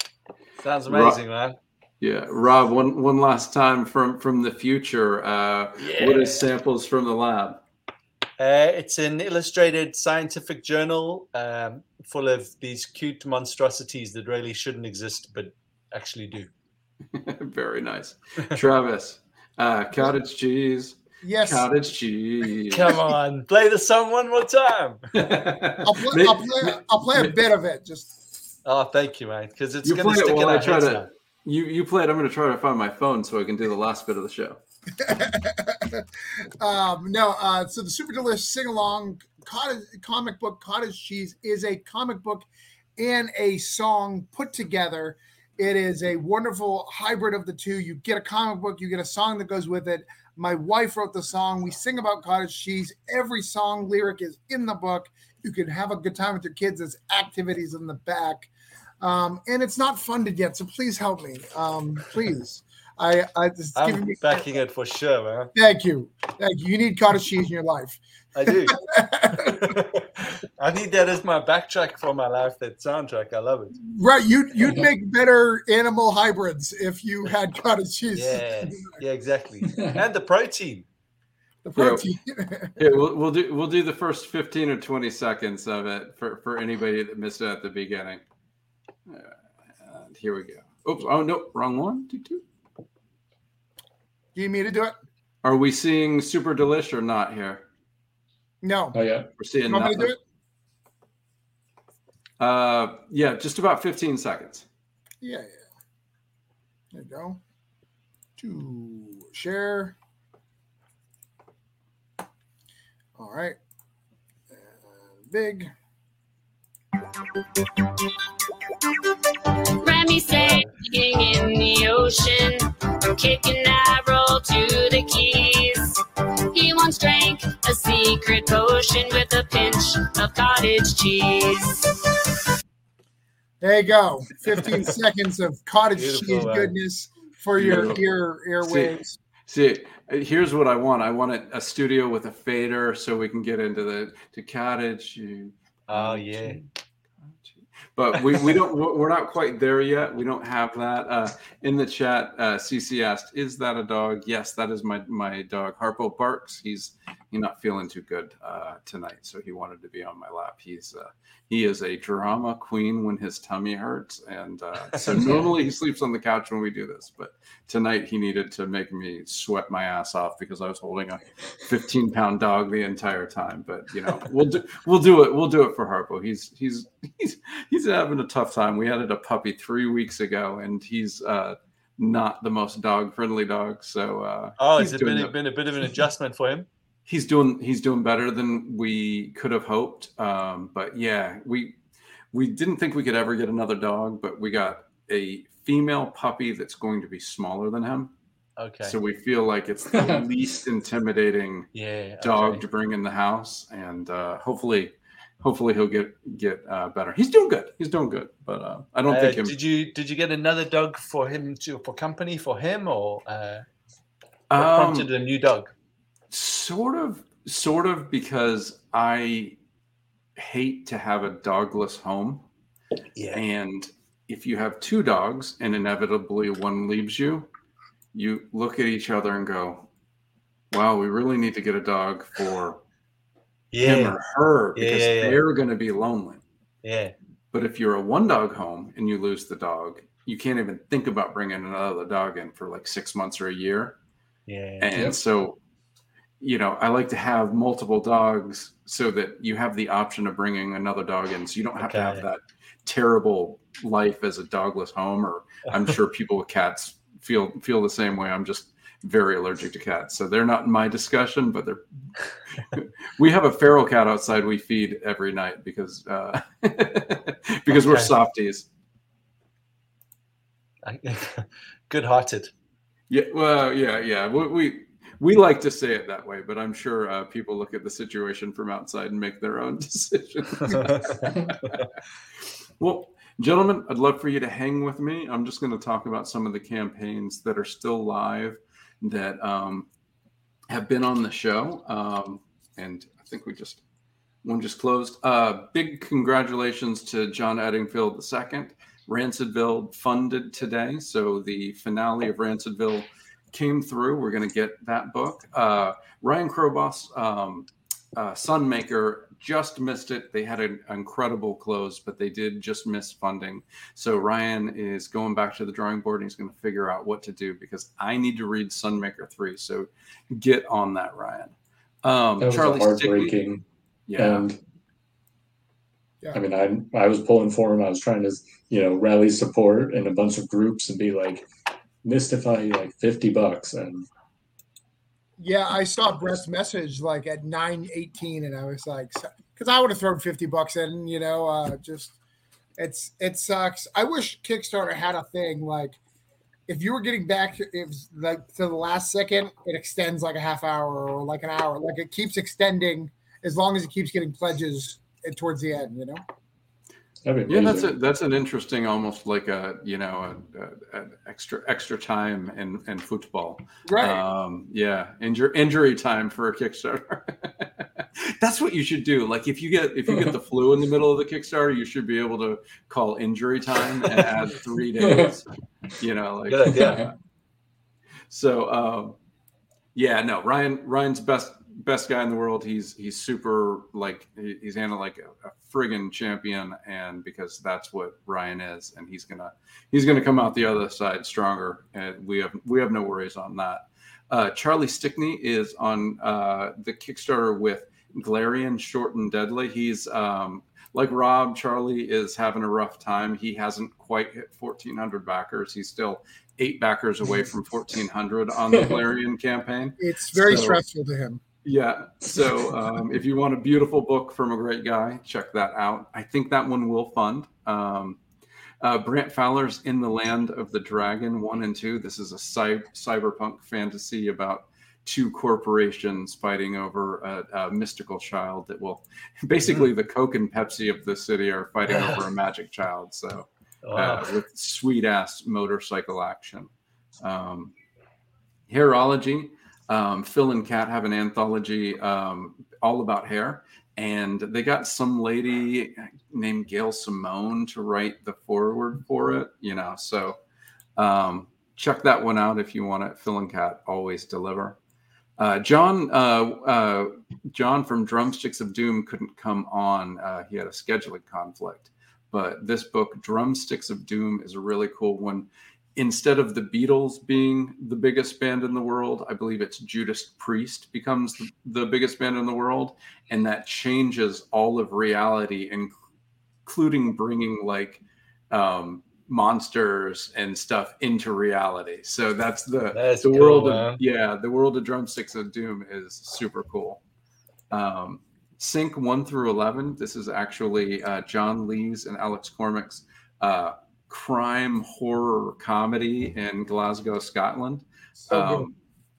Sounds Ro- amazing, man. Yeah, Rob. One one last time from from the future. Uh, What Yeah. is samples from the lab? Uh, it's an illustrated scientific journal um, full of these cute monstrosities that really shouldn't exist, but actually do. Very nice. Travis, uh, cottage cheese. yes. Cottage cheese. Come on, play the song one more time. I'll play, May- I'll play. I'll play a bit of it. Just Oh, thank you, man, because it's You going to play it stick in while I our try heads to. now. You you play it. I'm going to try to find my phone so I can do the last bit of the show. um, no. Uh, so the Super Delicious sing along cottage comic book Cottage Cheese is a comic book and a song put together. It is a wonderful hybrid of the two. You get a comic book, you get a song that goes with it. My wife wrote the song. We sing about cottage cheese. Every song lyric is in the book. You can have a good time with your kids. There's activities in the back. Um, and it's not funded yet, so please help me. Um, please. I, I just I'm me. backing it for sure, man. Thank you, thank you. You need cottage cheese in your life. I do. I need that as my backtrack for my life. That soundtrack, I love it. Right, you'd you'd make better animal hybrids if you had cottage cheese. Yeah, yeah, exactly. And the protein. The protein. Here, we'll, we'll do we'll do the first fifteen or twenty seconds of it for for anybody that missed it at the beginning. Uh, and here we go. Oops! Oh no, wrong one. Two, two. Do you need me to do it? Are we seeing Super Delish or not here? No. Oh yeah. We're seeing You want me do nothing. it? Uh, yeah, just about fifteen seconds. Yeah, yeah. There you go. To share. All right. And big. Remy singing in the ocean, kicking that roll to the keys. He once drank a secret potion with a pinch of cottage cheese. There you go. 15 seconds of cottage Beautiful, cheese man. goodness for your Beautiful. ear airwaves. See, here's what I want. I want a, a studio with a fader so we can get into the to cottage. Oh yeah. But we, we don't we're not quite there yet. We don't have that. Uh, in the chat, uh, CC asked, "Is that a dog?" Yes, that is my my dog. Harpo barks. He's he's not feeling too good uh, tonight, so he wanted to be on my lap. He's uh, he is a drama queen when his tummy hurts, and uh, so normally he sleeps on the couch when we do this. But tonight he needed to make me sweat my ass off because I was holding a 15 pound dog the entire time. But you know, we'll do we'll do it. We'll do it for Harpo. He's he's he's he's having a tough time. We added a puppy three weeks ago, and he's uh, not the most dog friendly dog. So uh, oh, has it been, the- been a bit of an adjustment for him? He's doing he's doing better than we could have hoped. Um, but yeah, we we didn't think we could ever get another dog, but we got a female puppy that's going to be smaller than him. Okay. So we feel like it's the least intimidating yeah. dog okay. to bring in the house, and uh, hopefully, hopefully he'll get get uh, better. He's doing good. He's doing good, but uh, I don't Uh, think him. Did you did you get another dog for him to for company for him or uh, Um, prompted a new dog? Sort of, sort of, because I hate to have a dogless home, Yeah. and if you have two dogs and inevitably one leaves you, you look at each other and go, "Wow, we really need to get a dog for him or her Yeah, because yeah, yeah. they're going to be lonely." Yeah. But if you're a one dog home and you lose the dog, you can't even think about bringing another dog in for like six months or a year. Yeah. And Yep. so, you know, I like to have multiple dogs so that you have the option of bringing another dog in. So you don't have to have that terrible life as a dogless home. Or I'm sure people with cats feel feel the same way. I'm just very allergic to cats, so they're not in my discussion. But they're we have a feral cat outside we feed every night because uh, because we're softies. Good hearted. Yeah, well, yeah, yeah. We, we we like to say it that way, but I'm sure uh, people look at the situation from outside and make their own decisions. well, gentlemen, I'd love for you to hang with me. I'm just going to talk about some of the campaigns that are still live that um, have been on the show, um, and I think we just one just closed. Uh, big congratulations to John Eddingfield II. Rancidville funded today, so the finale of Rancidville came through. We're going to get that book. Uh, Ryan Krobos, um, uh, Sunmaker, just missed it. They had an incredible close, but they did just miss funding. So Ryan is going back to the drawing board and he's going to figure out what to do because I need to read Sunmaker 3. So get on that, Ryan. Um, That was Charlie Stickney. heartbreaking. Yeah. And Yeah. I mean, I I was pulling for him. I was trying to, you know, rally support in a bunch of groups and be like, mystify like fifty bucks, and Yeah, I saw Bret's message like at 9:18 and I was like cuz I would have thrown 50 bucks in, you know, uh just it's it sucks. I wish Kickstarter had a thing like if you were getting back if like to the last second, it extends like a half hour or like an hour. Like it keeps extending as long as it keeps getting pledges eh, towards the end, you know. That'd Yeah, that's a, that's an interesting, almost like a you know, a, a, a extra extra time in in football. Right. Um, yeah, injury injury time for a Kickstarter. that's what you should do. Like if you get if you get the flu in the middle of the Kickstarter, you should be able to call injury time and add three days. You know, like Good idea. so um yeah no ryan ryan's best best guy in the world. He's he's super like he's handled like a, a friggin champion and because that's what ryan is and he's gonna he's gonna come out the other side stronger and we have we have no worries on that. Uh charlie stickney is on uh the kickstarter with glarian short and deadly. He's um like rob charlie is having a rough time. He hasn't quite hit 1400 backers. He's still eight backers away from 1400 on the Glarian campaign. It's very So- stressful to him. Yeah. So um, if you want a beautiful book from a great guy, check that out. I think that one will fund. Um, uh, Brant Fowler's In the Land of the Dragon, one and two. This is a cy- cyberpunk fantasy about two corporations fighting over a, a mystical child that will basically the Coke and Pepsi of the city are fighting over a magic child. So Wow. uh, with sweet ass motorcycle action. Um, hairology. Um, Phil and Kat have an anthology um, all about hair, and they got some lady named Gail Simone to write the forward for it. You know, so um, check that one out if you want it. Phil and Kat always deliver. Uh, John, uh, uh, John from Drumsticks of Doom couldn't come on. Uh, he had a scheduling conflict but this book drumsticks of doom is a really cool one instead of the beatles being the biggest band in the world i believe it's judas priest becomes the, the biggest band in the world and that changes all of reality including bringing like um, monsters and stuff into reality so that's the That's the cool, world man. of yeah the world of drumsticks of doom is super cool um, Sink 1 through 11. This is actually uh, John Lees' and Alex Cormack's uh, crime horror comedy in Glasgow, Scotland. So. Um,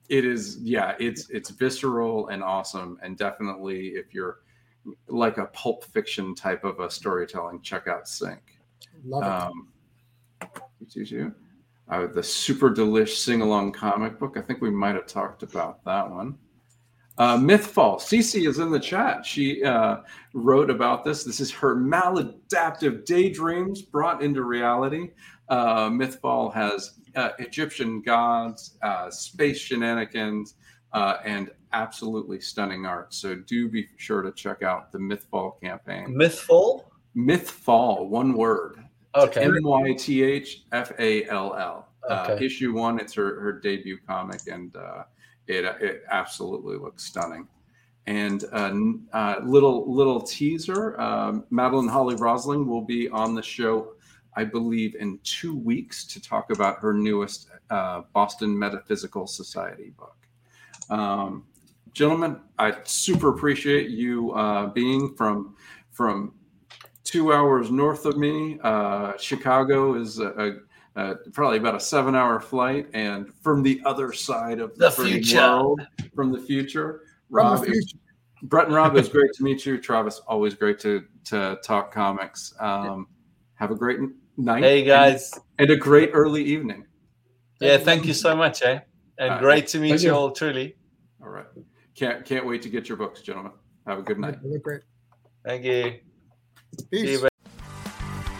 it is, yeah, it's it's visceral and awesome, and definitely if you're like a pulp fiction type of a storytelling, check out Sink. Love it. Um. Uh, the Super Delish sing along comic book. I think we might have talked about that one. Uh, Mythfall. Cece is in the chat. She uh, wrote about this. This is her maladaptive daydreams brought into reality. Uh, Mythfall has uh, Egyptian gods, uh, space shenanigans, uh, and absolutely stunning art. So do be sure to check out the Mythfall campaign. Mythful. Mythfall, one word. Okay. M Y T H F A L L. Uh, issue one. It's her, her debut comic, and uh, it it absolutely looks stunning. And uh, n- uh, little little teaser: um, Madeleine Holly-Rosing will be on the show, I believe, in two weeks to talk about her newest uh, Boston Metaphysical Society book. Um, gentlemen, I super appreciate you uh, being from from two hours north of me. Uh, Chicago is a, a, a, probably about a seven-hour flight, and from the other side of The friggin' future. world, from the future. Rob, the it- future. Bret and Rob, it was great to meet you. Travis, always great to to talk comics. Um, have a great night. Hey guys. and, and a great early evening. Yeah, thank you so much, eh? And Uh, great to meet you you. all, truly. All right, can't can't wait to get your books, gentlemen. Have a good night. Great. Thank you. See Peace.